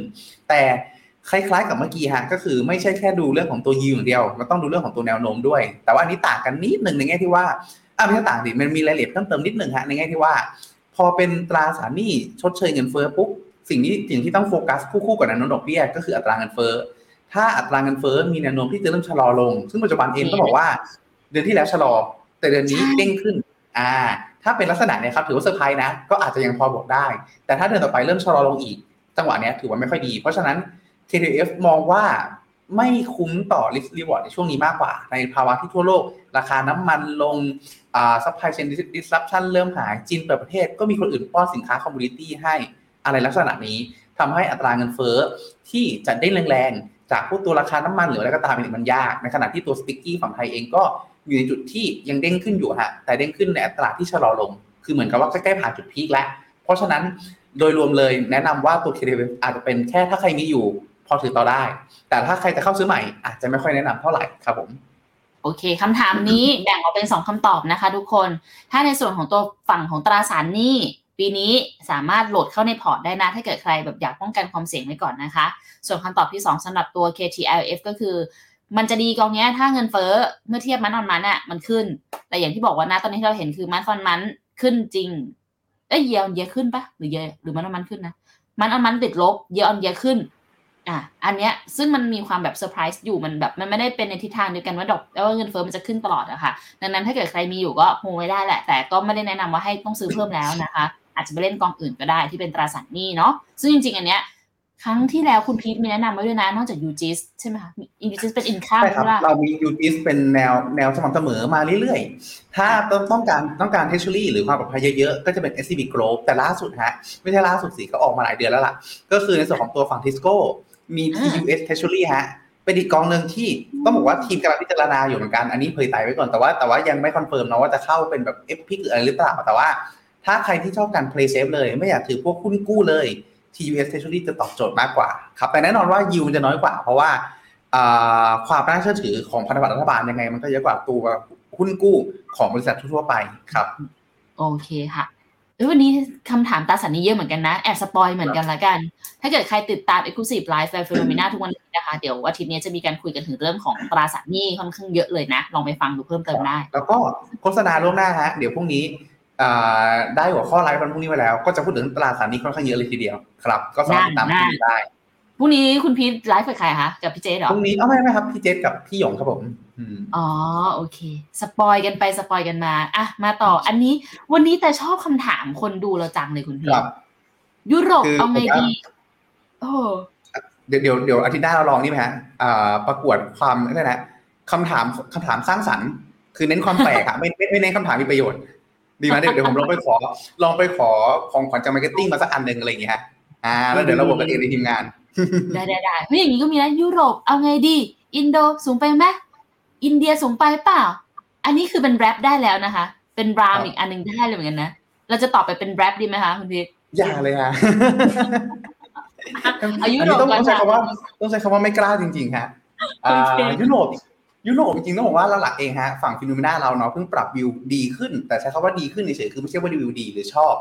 แต่คล้ายๆกับเมื่อกี้ฮะก็คือไม่ใช่แค่ดูเรื่องของตัวยิวอย่างเดียว มันต้องดูเรื่องของตัวแนวโน้มด้วย แต่ว่าอันนี้ต่างกันนิดหนึ่งในแง่ที่ว่าอ่าไม่ใช่ต่างดิมันมีรายละเอียดเพิ่มเติมนิดหนึ่งฮะในแง่ที่ว่า พอเป็นตราสารหนี้ชดเชยเงินเฟ้อปุ๊บ สิ่งที่สิ่งที่ต้องโฟกัสคู่ๆกับแนวโน้มดอกเบี้ยก็คืออัตราเงินเฟ้อถ้าอัตราเงินเฟ้อมีแนวโน้มที่จะเริ่มชะลอลง ซึ่งปัจจุบันเองก็บอกว่า เดือนที่แล้วชะลอ แต่เดือนนี้เด้งขึ้น อ่า ถ้าเป็นลักษณะเนี่ยครับถือว่าเซอร์ไพรส์นะ ก็อาจจะยังพอบอกได้ แต่ถ้าเดือนต่อไปเริ่มชะลอลงอีก จังหวะนี้ถือว่าไม่ค่อยดี เพราะฉะนั้น KTF มองว่าไม่คุ้มต่อ risk reward ในช่วงนี้มากกว่า ในภาวะที่ทั่วโลก ราคาน้ำมันลงอ่า supply chain disruption เริ่มหายจีนเปิดประเทศก็มีคนอื่นป้อนสินค้า commodity ให้ อะไรลักษณะนี้ทำให้อัตราเงินเฟ้อที่จะได้แรงๆ จากพวกตัวราคาน้ำมันหรืออะไรก็ตามมันยาก ในขณะที่ตัว sticky ฝั่งไทยเองก็อยู่ในจุดที่ยังเด้งขึ้นอยู่ฮะแต่เด้งขึ้นในอัตราที่ชะลอลง คือเหมือนกับว่าใกล้ๆผ่านจุด peak แล้ว เพราะฉะนั้นโดยรวมเลยแนะนำว่าตัว KDW อาจจะเป็นแค่ถ้าใครมีอยู่ พอถือต่อได้ แต่ถ้าใครจะเข้าซื้อใหม่อาจจะไม่ค่อยแนะนำเท่าไหร่ครับผมโอเคคำถามนี้แบ่งออกเป็นสองคำตอบนะคะ ทุกคน ถ้าในส่วนของตัวฝั่งของตราสารหนี้ ปีนี้สามารถโหลดเข้าในพอร์ตได้นะ ถ้าเกิดใครแบบอยากป้องกันความเสี่ยงไว้ก่อนนะคะ ส่วนคำตอบที่ 2สำหรับตัว KTLF ก็คือ มันจะดีกองเนี้ยถ้าเงินเฟ้อเมื่อเทียบมันออนมันอะมันขึ้น แต่อย่างที่บอกว่านะตอนนี้เราเห็นคือมันฟอนมันขึ้นจริงเอ้ยเยียร์เยียขึ้นปะหรือเยียหรือมันออนมันขึ้นนะmonth on month ติดลบ year on year ขึ้นอะอันเนี้ยซึ่งมันมีความแบบเซอร์ไพรส์อยู่มันแบบมันไม่ได้เป็นในทิศทางเดียวกันว่าดอกว่าเงินเฟ้อมันจะขึ้นตลอดอะค่ะ ดังนั้นถ้าเกิดใครมีอยู่ก็โฮไว้ได้แหละ แต่ก็ไม่ได้แนะนำว่าให้ต้องซื้อเพิ่มแล้วนะคะ อาจจะไปเล่นกองอื่นก็ได้ที่เป็นตราสารหนี้เนาะซึ่งจริงๆ อันเนี้ยครั้งที่แล้วคุณพีทมีแนะนำไว้ด้วยนะ นอกจาก UGIS ใช่ไหมคะ UGIS เป็น income ใช่ครับใช่ปะเรามี UGIS เป็นแนวแนวสม่ำเสมอมาเรื่อยๆ ถ้าต้องต้องการต้องการเทช u รี่หรือความปลอดภัยเยอะๆ ก็จะเป็น SCB Globe แต่ล่าสุดฮะ ไม่ใช่ล่าสุดสิก็ออกมาหลายเดือนแล้วล่ะ ก็คือในส่วนของตัวฝั่งทิสโก้มี TUS Treasury ฮะเป็นอีกกองหนึ่งที่ต้องบอกว่าทีมกำลังพิจารณาอยู่เหมือนกันอันนี้เผยไต๋ไว้ก่อนแต่ว่าแต่ว่ายังไม่ confirm นะว่าจะเข้าเป็นแบบ FP หรืออะไรหรือเปล่าแต่ว่า ถ้าใครที่ชอบการ play safe เลย ไม่อยากถือพวกหุ้นกู้เลย TUS Treasury จะตอบโจทย์มากกว่าครับแต่แน่นอนว่ายิวมันจะน้อยกว่า เพราะว่าอ่าความน่าเชื่อถือของพันธบัตรรัฐบาลยังไง มันก็เยอะกว่าตัวหุ้นกู้ของบริษัททั่วๆไปครับ โอเคค่ะเอ้ยวันนี้คำถามตราสารหนี้เยอะเหมือนกันนะ แอบ spoil เหมือนกันละกัน ถ้าเกิดใครติดตาม Exclusive Live FINNOMENA ทุกวันนี้นะคะ เดี๋ยวอาทิตย์นี้จะมีการคุยกันถึงเรื่องของตราสารหนี้ค่อนข้างเยอะเลยนะ ลองไปฟังดูเพิ่มเติมได้ แล้วก็โฆษณาล่วงหน้าฮะ เดี๋ยวพรุ่งนี้อ่า ได้หัวข้อไลฟ์วันพรุ่งนี้ไว้แล้ว ก็จะพูดถึงตลาดตราสารหนี้ค่อนข้างเยอะเลยทีเดียวครับ ก็สามารถติดตามได้พรุ่งนี้ได้พรุ่งนี้คุณพีทไลฟ์กับใครคะกับพี่เจเหรอพรุ่งนี้เอาไม่ไม่ครับพี่เจษกับพี่หยงครับผมอืมอ๋อโอเค สปอยกันไปสปอยกันมาอะมาต่อ อันนี้วันนี้แต่ชอบคำถามคนดูเราจังเลยคุณพีครัทบยุโรปคือเอาไงผมว่าดีโอ้เดี๋ยวเดี๋ยวเดี๋ยวอาทิตย์หน้าเราลองนี่ไหมฮะอ่าประกวดความนี่นะคำถามคำถามสร้างสรรค์ คือเน้นความแปลกอะไม่ไม่ไม่เน้นคำถามมีประโยชน์ ดีไหมเดี๋ยวเดี๋ยวผมลองไปขอ ลองไปขอของขวัญจากมาร์เก็ตติ้งมาสักอันหนึ่งอะไรอย่างเงี้ยฮะอ่า แล้วเดี๋ยวเราบอกกันเองในทีมงาน ได้ได้ได้เฮ้ยอย่างนี้ก็มีนะยุโรปเอาไงดี อินโดสูงไปไหมอินเดียสูงไปเปล่า อันนี้คือเป็นแรปได้แล้วนะคะ เป็นรามครับอีกอันหนึ่งได้เลยเหมือนกันนะเราจะตอบไปเป็นแรปดีไหมคะคุณพีทอย่าเลยฮะเอายุอันโรนี้ปต้องก่อนต้องใช้ค่ะคำว่าต้องใช้คำว่าไม่กล้าจริงๆฮะอ่าโอเคยุโรป ยุโรปจริงๆต้องบอกว่าหลักเองฮะฝั่งฟิโนเมนาเราเนาะเพิ่งปรับวิวดีขึ้น แต่ใช้คำว่าดีขึ้นเฉยๆคือไม่ใช่ว่าวิวดีหรือชอบ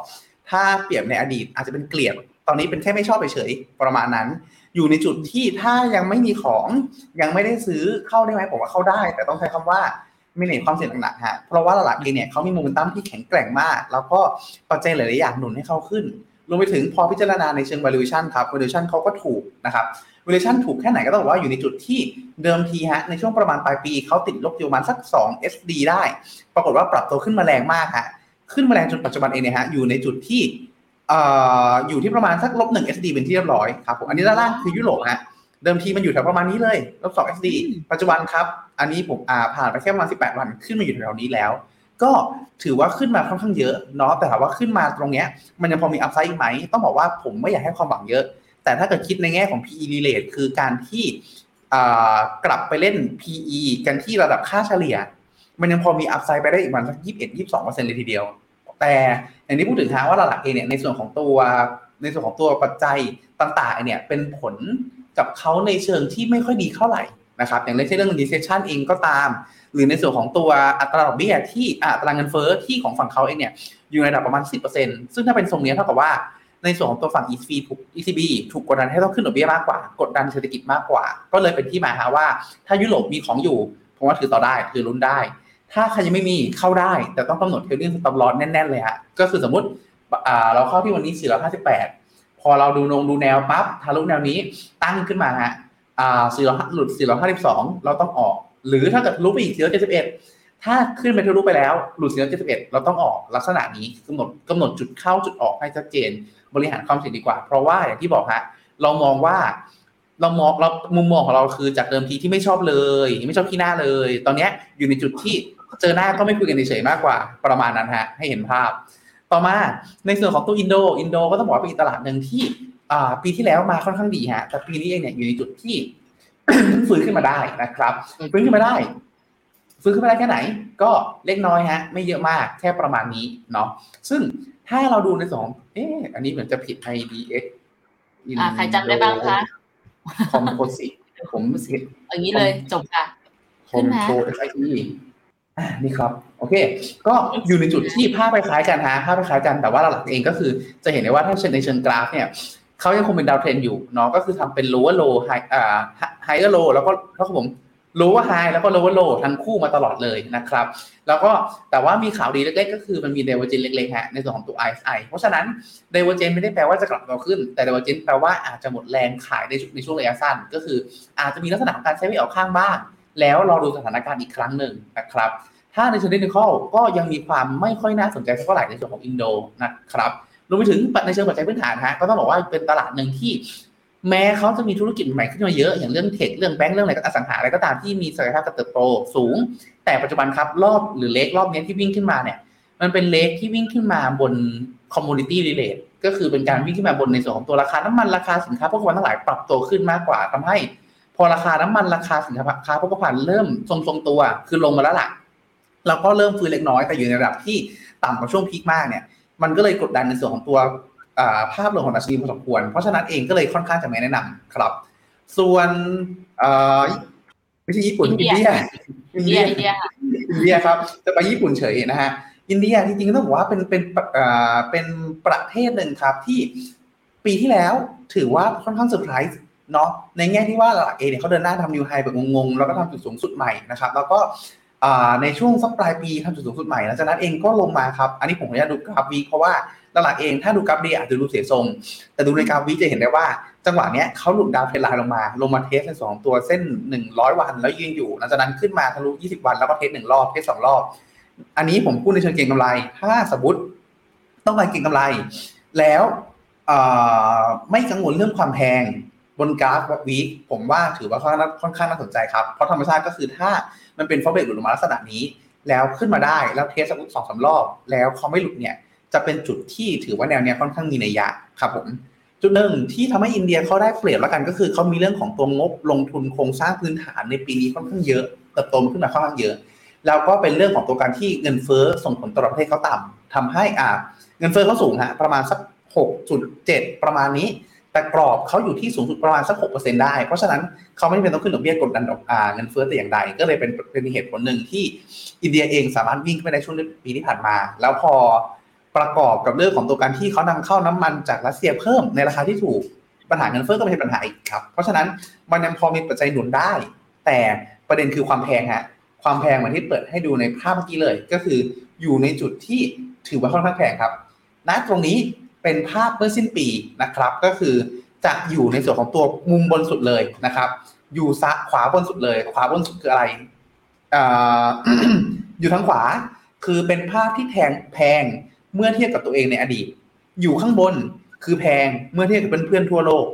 ถ้าเปรียบในอดีตอาจจะเป็นเกลียดตอนนี้เป็นแค่ไม่ชอบเฉยๆประมาณนั้น อยู่ในจุดที่ถ้ายังไม่มีของยังไม่ได้ซื้อเข้าได้ไหมผมว่าเข้าได้ แต่ต้องใช้คำว่าไม่เห็นความเสี่ยงหนักๆฮะเพราะว่าหลักเองเนี่ยเขามีโมเมนตัมที่แข็งแกร่งมาก แล้วก็ปัจจัยหลายๆอย่างหนุนให้เขาขึ้นรวมไปถึงพอพิจารณาในเชิง valuation ครับ valuation เขาก็ถูกนะครับ valuation ถูกแค่ไหนก็ต้องบอกว่าอยู่ในจุดที่เดิมทีฮะในช่วงประมาณปลายปีเขาติดลบอยู่ประมาณสัก 2 SD ได้ ปรากฏว่าปรับตัวขึ้นมาแรงมากฮะขึ้นมาแรงจนปัจจุบันเองเนี่ยฮะอยู่ในจุดที่เอ่ออยู่ที่ประมาณสักลบ1 SD เป็นที่เรียบร้อยครับผมอันนี้ด้านล่างคือยุโรปฮะเดิมทีมันอยู่แถวประมาณนี้เลยลบ2 SD ปัจจุบันครับ อันนี้ผมอ่าผ่านไปแค่ประมาณ18วันขึ้นมาอยู่แถวๆนี้แล้ว ก็ถือว่าขึ้นมาค่อนข้างเยอะเนาะแต่ถามว่าขึ้นมาตรงเนี้ยมันยังพอมีอัพไซด์อีกไหม ต้องบอกว่าผมไม่อยากให้ความหวังเยอะ แต่ถ้าเกิดคิดในแง่ของ PE relate คือการที่กลับไปเล่น PE กันที่ระดับค่าเฉลี่ย มันยังพอมีอัพไซด์ไปได้อีกประมันสักยี่สิบเอ็ดยี่สิบสองเปอร์เซ็นต์เลยทีเดียว แต่อย่างที่พูดถึงฮะว่าหลักเองเนี่ยในส่วนของตัวในส่วนของตัวปัจจัยต่างๆเนี่ยเป็นผลกับเขาในเชิงที่ไม่ค่อยดีเท่าไหร่นะครับอย่างเช่นเรื่อง recession เองก็ตาม หรือในส่วนของตัวอัตราดอกเบี้ยที่อัตราเงินเฟ้อที่ของฝั่งเขาเองเนี่ยอยู่ในระดับประมาณ 10%ซึ่งถ้าเป็นทรงเนี้ยเท่ากับว่า ในส่วนของตัวฝั่ง ECB ถูก ECB ถูกกดดันให้ต้องขึ้นดอกเบี้ยมากกว่า กดดันเศรษฐกิจมากกว่า ก็เลยเป็นที่มาฮะว่า ถ้ายุโรปมีของอยู่ผมว่าถือต่อได้ถือลุ้นได้ ถ้าใครยังไม่มีเข้าได้ แต่ต้องกำหนด trading stop loss แน่นๆเลยฮะก็คือสมมติเราเข้าที่วันนี้ 458 พอเราดูนงดูแนวปั๊บทะลุแนวนี้ตั้งขึ้นมาฮะอ่า400หลุด 452 เราต้องออก หรือถ้าเกิดทะลุไปอีก 471 ถ้าขึ้นไปทะลุไปแล้วหลุด 471 เราต้องออกลักษณะนี้กำหนดกำหนดจุดเข้าจุดออกให้ชัดเจน บริหารความเสี่ยงดีกว่า เพราะว่าอย่างที่บอกฮะเรามองว่าเรามองเรามุมมองของเราคือจากเดิมทีที่ไม่ชอบเลย ไม่ชอบขี้หน้าเลย ตอนเนี้ยอยู่ในจุดที่เจอหน้าก็ไม่คุยกันเฉยๆมากกว่า ประมาณนั้นฮะให้เห็นภาพ ต่อมาในส่วนของตัวอินโดอินโดก็ต้องบอกว่าเป็นตลาดหนึ่งที่อ่าปีที่แล้วมาค่อนข้างดีฮะแต่ปีนี้เองเนี่ยอยู่ในจุดที่ฟื้นขึ้นมาได้นะครับฟื้นขึ้นมาได้ฟื้นขึ้นมาได้แค่ไหน ก็เล็กน้อยฮะ ไม่เยอะมากแค่ประมาณนี้เนาะซึ่ง ถ้าเราดูในสอง เอ๊ะ อันนี้เหมือนจะผิด IDX อ่าใครจำได้บ้างคะคอมโพสิผมเสียอย่างนี้เลยจบค่ะคอมโพสไอทีอ่านี่ครับ โอเค ก็อยู่ในจุดที่ภาพคล้ายๆกันฮะภาพคล้ายๆกันแต่ว่าหลักๆเองก็คือ จะเห็นได้ว่าถ้าเชิงในเชิงกราฟเนี่ยเขายังคงเป็นดาวเทรนอยู่เนาะก็คือทำเป็น lower low high อ่า higher low แล้วก็แล้วก็ผม lower high แล้วก็ lower low ทั้งคู่มาตลอดเลยนะครับ แล้วก็แต่ว่ามีข่าวดีเล็กๆ ก็คือมันมี divergence เล็กๆฮะในส่วนของตัว RSI เพราะฉะนั้น divergence ไม่ได้แปลว่าจะกลับตัวขึ้น แต่ divergence แปลว่าอาจจะหมดแรงขายในในช่วงระยะสั้น ก็คืออาจจะมีลักษณะของการใช้ไม่ออกข้างบ้าง แล้วรอดูสถานการณ์อีกครั้งหนึ่งนะครับ ถ้าในเชิงเทคนิคก็ยังมีความไม่ค่อยน่าสนใจเท่าไหร่ในส่วนของอินโดนะครับรวมไปถึงในเชิงปัจจัยพื้นฐานฮะก็ต้องบอกว่าเป็นตลาดหนึ่งที่ แม้เขาจะมีธุรกิจใหม่ขึ้นมาเยอะ อย่างเรื่องเทคเรื่องแบงก์เรื่องอะไรก็อสังหาอะไรก็ตามที่มีศักยภาพการเติบโตสูง แต่ปัจจุบันครับรอบแรลลี่รอบนี้ที่วิ่งขึ้นมาเนี่ย มันเป็นเลขที่วิ่งขึ้นมาบน commodity related ก็คือเป็นการวิ่งขึ้นมาบนในส่วนของตัวราคาน้ำมันราคาสินค้าโภคภัณฑ์ทั้งหลายปรับตัวขึ้นมากกว่าทำให้ พอราคาน้ำมันราคาสินค้าโภคภัณฑ์เริ่มทรงๆตัว คือลงมาแล้วล่ะแล้วก็เริ่มฟื้นเล็กน้อยแต่อยู่ในระดับที่ต่ำกว่าช่วง peak มากเนี่ยมันก็เลยกดดันในส่วนของตัว ภาพรวมของดัชนีพอสมควร เพราะฉะนั้นเองก็เลยค่อนข้างจะไม่แนะนำครับ ส่วนไม่ใช่ญี่ปุ่นอินเดียอินเดียอินเดียอินเดียครับจะไปญี่ปุ่นเฉยนะฮะอินเดียจริงๆต้องบอกว่าเป็นเป็นเป็นประเทศหนึ่งครับที่ปีที่แล้วถือว่าค่อนข้างเซอร์ไพรส์เนาะในแง่ที่ว่าหลักเอเนี่ยเขาเดินหน้าทำ new high แบบงงๆ แล้วก็ทำจุดสูงสุดใหม่นะครับแล้วก็ในช่วงสักปลายปีทำจุดสูงสุดใหม่หลังจากนั้นเองก็ลงมาครับ อันนี้ผมขออนุญาตดูกราฟวีเพราะว่า หลักเองถ้าดูกราฟ day อาจจะดูเสียทรง แต่ดูในกราฟวีจะเห็นได้ว่า จังหวะเนี้ยเขาหลุด downtrend line ลงมาลงมา test ใน 200ตัวเส้น 100 วันแล้วยืนอยู่หลังจากนั้นขึ้นมาทะลุ20 วันแล้วก็ test หนึ่งรอบ test สองรอบ อันนี้ผมพูดในเชิงเก็งกำไร ถ้าสมมติต้องการเก็งกำไร แล้วไม่กังวลเรื่องความแพงบนกราฟ week ผมว่าถือว่าค่อนข้างน่าสนใจครับ เพราะธรรมชาติก็คือถ้ามันเป็น false break หลุดลงมาลักษณะนี้ แล้วขึ้นมาได้แล้ว test สักสองสามรอบ แล้วเขาไม่หลุดเนี่ย จะเป็นจุดที่ถือว่าแนวเนี้ยค่อนข้างมีนัยยะครับผมจุดหนึ่งที่ทำให้อินเดียเขาได้เปรียบแล้วกันก็คือเขามีเรื่องของตัวงบลงทุนโครงสร้างพื้นฐานในปีนี้ค่อนข้างเยอะเติบโตขึ้นมาค่อนข้างเยอะ แล้วก็เป็นเรื่องของตัวการที่เงินเฟ้อส่งผลต่อประเทศเขาต่ำทำให้อ่าเงินเฟ้อเขาสูงฮะประมาณสัก 6.7 ประมาณนี้ แต่กรอบเขาอยู่ที่สูงสุดประมาณสัก 6%ได้ เพราะฉะนั้นเขาไม่จำเป็นต้องขึ้นดอกเบี้ยกดดันดอกอ่าเงินเฟ้อแต่อย่างใด ก็เลยเป็นเป็นเหตุผลหนึ่งที่อินเดียเองสามารถวิ่งไปในช่วงปีที่ผ่านมา แล้วพอ ประกอบกับเรื่องของตัวการที่เขานำเข้าน้ำมันจากรัสเซียเพิ่มในราคาที่ถูกปัญหาเงินเฟ้อก็ไม่ใช่ปัญหาอีกครับ เพราะฉะนั้นมันยังพอมีปัจจัยหนุนได้ แต่ประเด็นคือความแพงฮะความแพงเหมือนที่เปิดให้ดูในภาพเมื่อกี้เลย ก็คืออยู่ในจุดที่ถือว่าค่อนข้างแพงครับณตรงนี้เป็นภาพเมื่อสิ้นปีนะครับ ก็คือจะอยู่ในส่วนของตัวมุมบนสุดเลยนะครับ อยู่ซ้ายขวาบนสุดเลย ขวาบนสุดคืออะไรออยู่ทางขวาคือเป็นภาพที่แทงแพง เมื่อเทียบกับตัวเองในอดีต อยู่ข้างบนคือแพงเมื่อเทียบกับเพื่อนๆทั่วโลก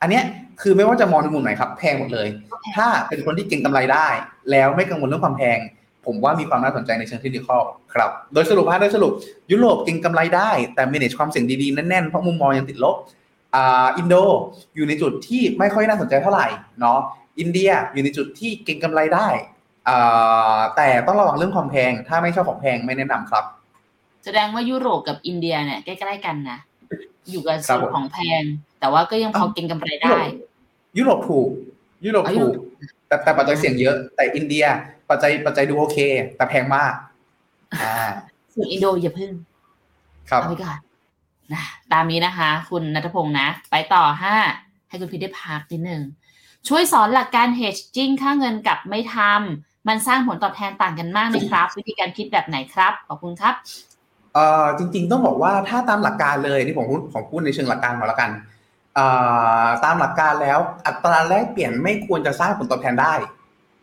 อันเนี้ยคือไม่ว่าจะมองในมุมไหนครับ แพงหมดเลย ถ้าเป็นคนที่เก่งกำไรได้ แล้วไม่กังวลเรื่องความแพง ผมว่ามีความน่าสนใจในเชิงเทคนิคครับ โดยสรุปฮะโดยสรุป ยุโรปเก่งกำไรได้ แต่ manage ความเสี่ยงดีๆ แน่นๆ เพราะมุมมองยังติดลบอ่าอินโดอยู่ในจุดที่ไม่ค่อยน่าสนใจเท่าไหร่เนาะอินเดียอยู่ในจุดที่เก็งกำไรได้อ่าแต่ต้องระวังเรื่องความแพง ถ้าไม่ชอบของแพงไม่แนะนำครับ แสดงว่ายุโรปกับอินเดียเนี่ยใกล้ๆกันนะอยู่กับส่วนของแพง แต่ว่าก็ยังพอเก็งกำไรได้ ยุโรปถูก ยุโรปถูก แต่แต่ปัจจัยเสี่ยงเยอะ แต่อินเดีย ปัจจัยปัจจัยดูโอเค แต่แพงมากอ่าส่วนอินโดอย่าเพิ่งครับเอาไปก่อนนะตามนี้นะคะ คุณนัทพงศ์นะ ไปต่อห้าให้คุณพีได้พักนิดนึงช่วยสอนหลักการ hedging ค่าเงินกับไม่ทำมันสร้างผลตอบแทนต่างกันมากไหมครับ วิธีการคิดแบบไหนครับ ขอบคุณครับ เอ่อจริง ๆ ต้องบอกว่าถ้าตามหลักการเลยนี่ผมพูดของพูดในเชิงหลักการก่อนแล้วกันเอ่อตามหลักการแล้วอัตราแลกเปลี่ยนไม่ควรจะสร้างผลตอบแทนได้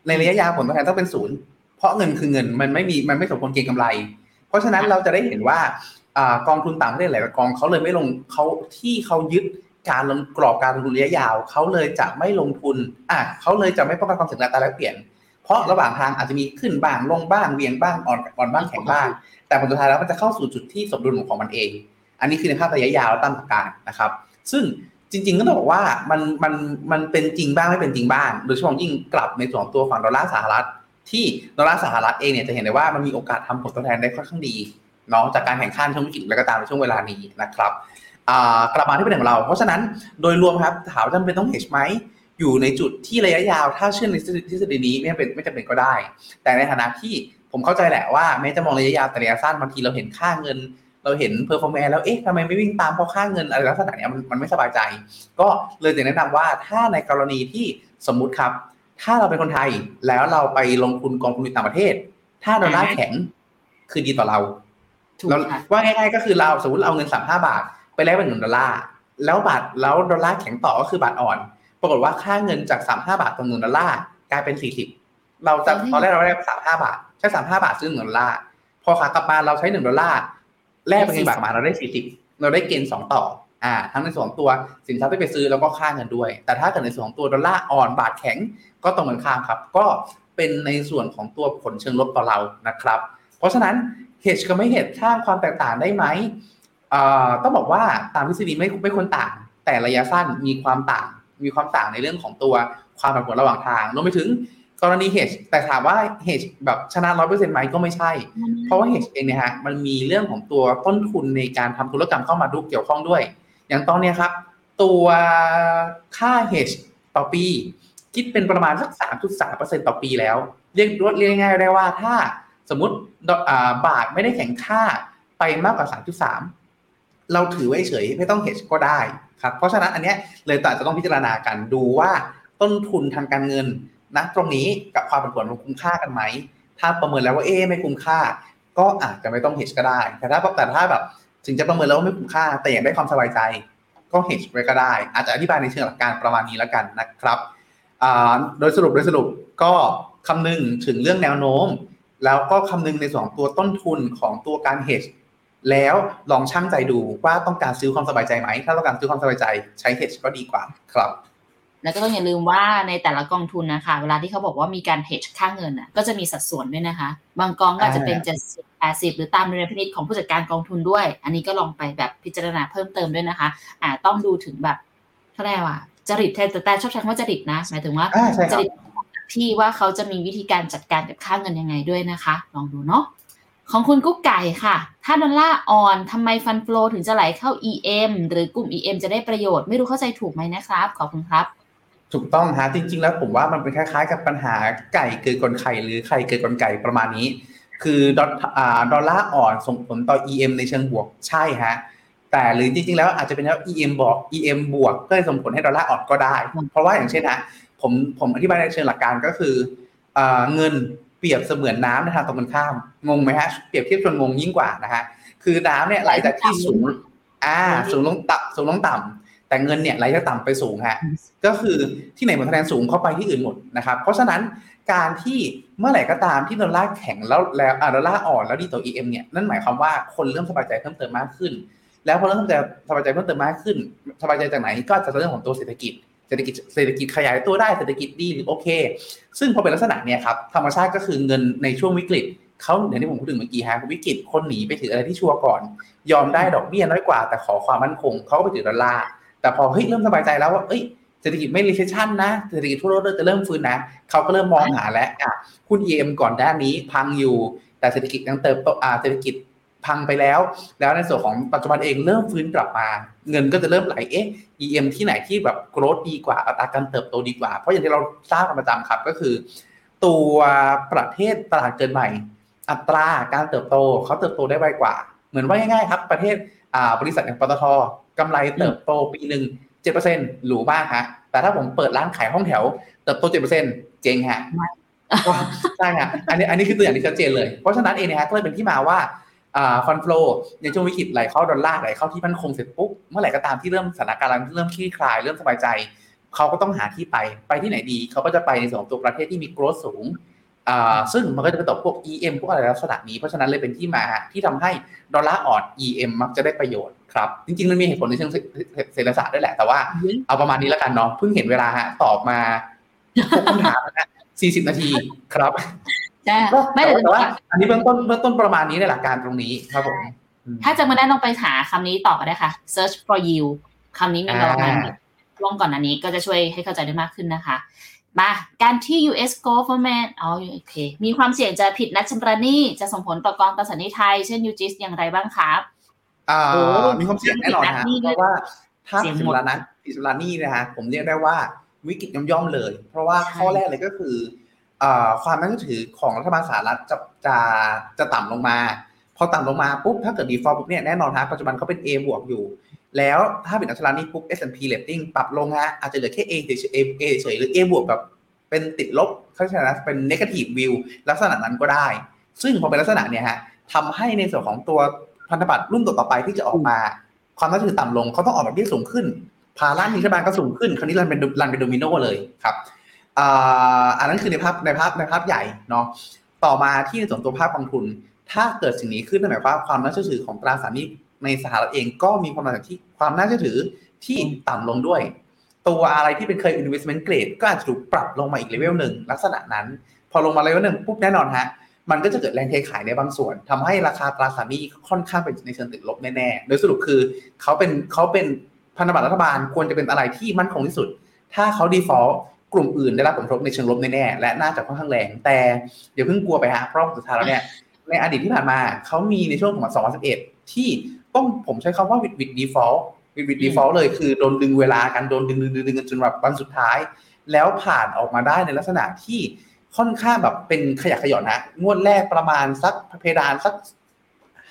ในระยะยาวผลตอบแทนต้องเป็นศูนย์เพราะเงินคือเงินมันไม่มีมันไม่สมควรเก็งกำไร เพราะฉะนั้นเราจะได้เห็นว่าอ่ากองทุนต่างประเทศหลายกองเขาเลยไม่ลงเขาที่เขายึดการลงกรอบการลงทุนระยะยาวเขาเลยจะไม่ลงทุนอะเขาเลยจะไม่ป้องกันความเสี่ยงอัตราแลกเปลี่ยน เพราะระหว่างทางอาจจะมีขึ้นบ้างลงบ้างเวียงบ้างอ่อนอ่อนบ้างแข็งบ้าง แต่ผลสุดท้ายแล้วมันจะเข้าสู่จุดที่สมดุลของมันเอง อันนี้คือในภาพระยะยาวและตามหลักการนะครับ ซึ่งจริงๆก็ต้องบอกว่ามันมันมันเป็นจริงบ้างไม่เป็นจริงบ้างโดยเฉพาะยิ่งกลับในส่วนตัวฝั่งดอลลาร์สหรัฐ ที่ดอลลาร์สหรัฐเองเนี่ยจะเห็นได้ว่ามันมีโอกาสทำผลตอบแทนได้ค่อนข้างดีเนาะจากการแข่งขันช่วงวิกฤตและก็ตามในช่วงเวลานี้นะครับกลับมาที่ประเด็นของเรา เพราะฉะนั้นโดยรวมครับถามว่าจำเป็นต้องเฮชไหม อยู่ในจุดที่ระยะยาว ถ้าเชื่อในทฤษฎีนี้ไม่จำเป็นไม่จำเป็นก็ได้ แต่ในฐานะที่ผมเข้าใจแหละว่าแม้จะมองระยะยาวแต่ระยะสั้นบางทีเราเห็นค่าเงิน เราเห็น performance แล้วเอ๊ะทำไมไม่วิ่งตามเพราะค่าเงินอะไรลักษณะนี้มันมันไม่สบายใจ ก็เลยจะแนะนำว่าถ้าในกรณีที่สมมุติครับ ถ้าเราเป็นคนไทยแล้วเราไปลงทุนกองทุนต่างประเทศ ถ้าดอลลาร์แข็งคือดีต่อเราเราว่าง่ายๆก็คือเราสมมติเราเอาเงินสามห้าบาท ไปแลกเป็นหนึ่งดอลลาร์แล้วบาทแล้วดอลลาร์แข็งต่อก็คือบาทอ่อน ปรากฏว่าค่าเงินจากสามห้าบาทต่อหนึ่งดอลลาร์กลายเป็นสี่สิบเราจะตอนแรกเราได้สามห้าบาท ใช้สามห้าบาทซื้อหนึ่งดอลลาร์พอขากลับมาเราใช้หนึ่งดอลลาร์แลกเป็นเงินบาทมาเราได้สี่สิบเราได้เกณฑ์สองต่ออ่าทั้งในส่วนของตัวสินทรัพย์ที่ไปซื้อแล้วก็ค่าเงินด้วย แต่ถ้าเกิดในส่วนของตัวดอลลาร์อ่อนบาทแข็งก็ตรงกันข้ามครับ ก็เป็นในส่วนของตัวผลเชิงลบต่อเรานะครับ เพราะฉะนั้นเหตุกับไม่เหตุสร้างความแตกต่างได้ไหมต้องบอกว่าตามทฤษฎีไม่ไม่ควรต่าง แต่ระยะสั้นมีความต่าง มีความต่างในเรื่องของตัวความผันผวนระหว่างทางรวมไปถึงกรณีเหตุแต่ถามว่าเหตุแบบชนะร้อยเปอร์เซ็นต์ไหมก็ไม่ใช่ เพราะว่าเหตุเองเนี่ยฮะมันมีเรื่องของตัวต้นทุนในการทำธุรกรรมเข้ามาดูเกี่ยวข้องด้วย อย่างตอนนี้ครับ ตัวค่าเหตุต่อปี คิดเป็นประมาณสักสามจุดสามเปอร์เซ็นต่อปีแล้ว เรียกรวดเรียกง่ายได้ว่าถ้าสมมติบาทไม่ได้แข็งค่าไปมากกว่าสามจุดสาม เราถือไว้เฉยไม่ต้องเหตุก็ได้ครับเพราะฉะนั้นอันนี้เลยอาจจะต้องพิจารณากันดูว่าต้นทุนทางการเงินนะตรงนี้กับความผันผวนมันคุ้มค่ากันไหมถ้าประเมินแล้วว่าเอ๊ไม่คุ้มค่า ก็อาจจะไม่ต้องเฮชก็ได้ แต่ถ้าแต่ถ้าแบบถึงจะประเมินแล้วว่าไม่คุ้มค่า แต่อยากได้ความสบายใจก็เฮชไว้ก็ได้ อาจจะอธิบายในเชิงหลักการประมาณนี้แล้วกันนะครับโดยสรุปโดยสรุปก็คำนึงถึงเรื่องแนวโน้ม แล้วก็คำนึงในส่วนตัวต้นทุนของตัวการเฮช แล้วลองชั่งใจดูว่าต้องการซื้อความสบายใจไหม ถ้าต้องการซื้อความสบายใจใช้เฮชก็ดีกว่าครับ แล้วก็ต้องอย่าลืมว่าในแต่ละกองทุนนะคะ เวลาที่เขาบอกว่ามีการเฮชค่าเงินอะก็จะมีสัดส่วนด้วยนะคะ บางกองก็จะเป็นเจ็ดสิบแปดสิบหรือตามเรนพินิจของผู้จัดการกองทุนด้วย อันนี้ก็ลองไปแบบพิจารณาเพิ่มเติมด้วยนะคะ อ่าต้องดูถึงแบบเท่าไหร่ว่าจริตแต่แต่ชอบใช้คำว่าจริตนะหมายถึงว่าจริตที่ว่าเขาจะมีวิธีการจัดการกับค่าเงินยังไงด้วยนะคะ ลองดูเนาะ ของคุณกุ๊กไก่ค่ะ ถ้าดอลลาร์อ่อนทำไมฟันฟลอถึงจะไหลเข้า EM หรือกลุ่ม EM จะได้ประโยชน์ไม่รู้เข้าใจถูกไหมนะครับ ขอบคุณครับ ถูกต้องฮะจริง ๆ แล้วผมว่ามันเป็นคล้ายๆ กับปัญหาไก่เกิดกลไข่หรือไข่เกิดกลไก่ประมาณนี้ คือดอลลาร์อ่อนส่งผลต่อ EM ในเชิงบวกใช่ฮะแต่หรือจริงๆแล้วอาจจะเป็นแล้ว EM บวก EM บวกก็จะส่งผลให้ดอลลาร์อ่อนก็ได้ เพราะว่าอย่างเช่นฮะผมผมอธิบายในเชิงหลักการก็คือเงิน เปรียบเสมือนน้ำในทางตรงกันข้าม งงไหมฮะ เปรียบเทียบจนงงยิ่งกว่านะฮะ คือน้ำเนี่ยไหลจากที่สูง อ่า สูงลงต่ำสูงลงต่ำแต่เงินเนี่ยไหลจากต่ำไปสูงฮะ ก็คือที่ไหนผลคะแนนสูงเข้าไปที่อื่นหมดนะครับ เพราะฉะนั้นการที่เมื่อไหร่ก็ตามที่ดอลลาร์แข็งแล้วแล้วดอลลาร์อ่อนแล้วดีต่อ EM เนี่ย นั่นหมายความว่าคนเริ่มสบายใจเพิ่มเติมมากขึ้น แล้วพอเริ่มจะสบายใจเพิ่มเติมมากขึ้น สบายใจจากไหนก็จะเรื่องของตัวเศรษฐกิจ เศรษฐกิจเศรษฐกิจขยายตัวได้เศรษฐกิจดีหรือโอเค ซึ่งพอเป็นลักษณะเนี่ยครับธรรมชาติก็คือเงินในช่วงวิกฤตเขาอย่างที่ผมพูดถึงเมื่อกี้ฮะวิกฤตคนหนีไปถืออะไรที่ชัวร์ก่อน ยอมได้ดอกเบี้ยน้อยกว่า แต่ขอความมั่นคงเขาก็ไปถือดอลลาร์แต่พอเฮ้ยเริ่มสบายใจแล้วว่าเอ้ยเศรษฐกิจไม่ recession นะเศรษฐกิจทั่วโลกจะเริ่มฟื้นนะเขาก็เริ่มมองหาแล้วอะหุ้น EM ก่อนด้านนี้พังอยู่ แต่เศรษฐกิจยังเติบโตอ่าเศรษฐกิจ พังไปแล้ว แล้วในส่วนของปัจจุบันเองเริ่มฟื้นกลับมา เงินก็จะเริ่มไหลเอ๊ะ EM ที่ไหนที่แบบโกรดดีกว่าอัตราการเติบโตดีกว่า เพราะอย่างที่เราทราบกันประจำครับก็คือ ตัวประเทศตลาดเกินใหม่ อัตราการเติบโตเขาเติบโตได้ไวกว่า เหมือนว่าง่ายๆครับประเทศอ่าบริษัทอย่างปตทกำไรเติบโตปีหนึ่งเจ็ดเปอร์เซ็นต์หรูมากฮะแต่ถ้าผมเปิดร้านขายห้องแถว เติบโตเจ็ดเปอร์เซ็นต์เจ๊งฮะใช่ฮะอันนี้อันนี้คือตัวอย่างที่ชัดเจนเลย เพราะฉะนั้นเองนะฮะก็เลยเป็นที่มาว่า ฟันฟลูในช่วงวิกฤตไหลเข้าดอลลาร์ไหลเข้าที่มั่นคงเสร็จปุ๊บเมื่อไหร่ก็ตามที่เริ่มสถานการณ์เริ่มคลี่คลายเริ่มสบายใจ เขาก็ต้องหาที่ไปไปที่ไหนดี เขาก็จะไปในส่วนของตัวประเทศที่มีโกรธสูงซึ่งมันก็จะไปตกพวก EM พวกอะไรลักษณะนี้ เพราะฉะนั้นเลยเป็นที่มาที่ทำให้ดอลลาร์อ่อน EM มักจะได้ประโยชน์ครับ จริงๆ มันมีเหตุผลในเชิงเศรษฐศาสตร์ด้วยแหละ แต่ว่าเอาประมาณนี้แล้วกันเนาะ เพิ่งเห็นเวลาฮะตอบมาคำถามนะ40 นาทีครับ ใช่ไม่ไม่แต่แต่ว่าว่าอันนี้เบื้องต้นเบื้องต้นประมาณนี้ในหลักการตรงนี้ครับผมถ้าจะมาได้ลองไปหาคำนี้ต่อก็ได้ค่ะ search for you คำนี้มีมาประมาณช่วงก่อนอันนี้ก็จะช่วยให้เข้าใจได้มากขึ้นนะคะมาการที่ US government อ๋อโอเค มีความเสี่ยงจะผิดนัดชำระหนี้จะส่งผลต่อกองตราสารหนี้ไทย เช่น UGIS อย่างไรบ้างครับอ่าโอ้มีความเสี่ยงแน่นอนฮะนี่เพด้วยราะว่าถ้าเสี่ยงถึหมงดแล้วนะอิสรานี่นะฮะผมเรียกได้ว่าวิกฤตย่อมๆเลย เพราะว่าใช่ข้อแรกเลยก็คืออ่า ความน่าเชื่อถือของรัฐบาลสหรัฐจะจะจะต่ำลงมา พอต่ำลงมาปุ๊บถ้าเกิด default ปุ๊บเนี่ยแน่นอนฮะปัจจุบันเขาเป็น A บวกอยู่ แล้วถ้าเป็นอัชรานี่ปุ๊บ S&P rating ปรับลงฮะอาจจะเหลือแค่ A เฉย A เฉยๆหรือ A บวกแบบเป็นติดลบเขาใช้นะเป็น negative view ลักษณะนั้นก็ได้ ซึ่งพอเป็นลักษณะเนี่ยฮะทำให้ในส่วนของตัวพันธบัตรรุ่นต่อไปที่จะออกมา ความน่าเชื่อถือต่ำลงเขาต้องออกแบบที่สูงขึ้น ภาระนี้รัฐบาลก็สูงขึ้น คราวนี้รันเป็นรันเป็นโดมิโนเลยครับ อันนั้นคือในภาพในภาพในภาพใหญ่เนาะต่อมาที่ในส่วนตัวภาพกองทุน ถ้าเกิดสิ่งนี้ขึ้นนั่นหมายความว่าความน่าเชื่อถือของตราสารหนี้ในสหรัฐเองก็มีความน่าที่ความน่าเชื่อถือที่ต่ำลงด้วย ตัวอะไรที่เป็นเคย investment grade ก็อาจจะถูกปรับลงมาอีกเลเวลหนึ่งลักษณะนั้น พอลงมาเลเวลหนึ่งปุ๊บแน่นอนฮะมันก็จะเกิดแรงเทขายในบางส่วนทำให้ราคาตราสารหนี้ค่อนข้างเป็นในเชิงติดลบแน่ๆโดยสรุปคือเขาเป็นเขาเป็นพันธบัตรรัฐบาลควรจะเป็นอะไรที่มั่นคงที่สุด ถ้าเขา default กลุ่มอื่นได้รับผลกระทบในเชิงลบแน่ๆและน่าจะค่อนข้างแรง แต่อย่าเพิ่งกลัวไปฮะเพราะสุดท้ายแล้วเนี่ยในอดีตที่ผ่านมาเขามีในช่วงของ2011 ที่ต้องผมใช้คำว่า with with default with with default เลยคือโดนดึงเวลากันโดนดึงดึงดึงดึงกันจนแบบวันสุดท้าย แล้วผ่านออกมาได้ในลักษณะที่ค่อนข้างแบบเป็นขยะแขยอนนะงวดแรกประมาณสักเพดานสัก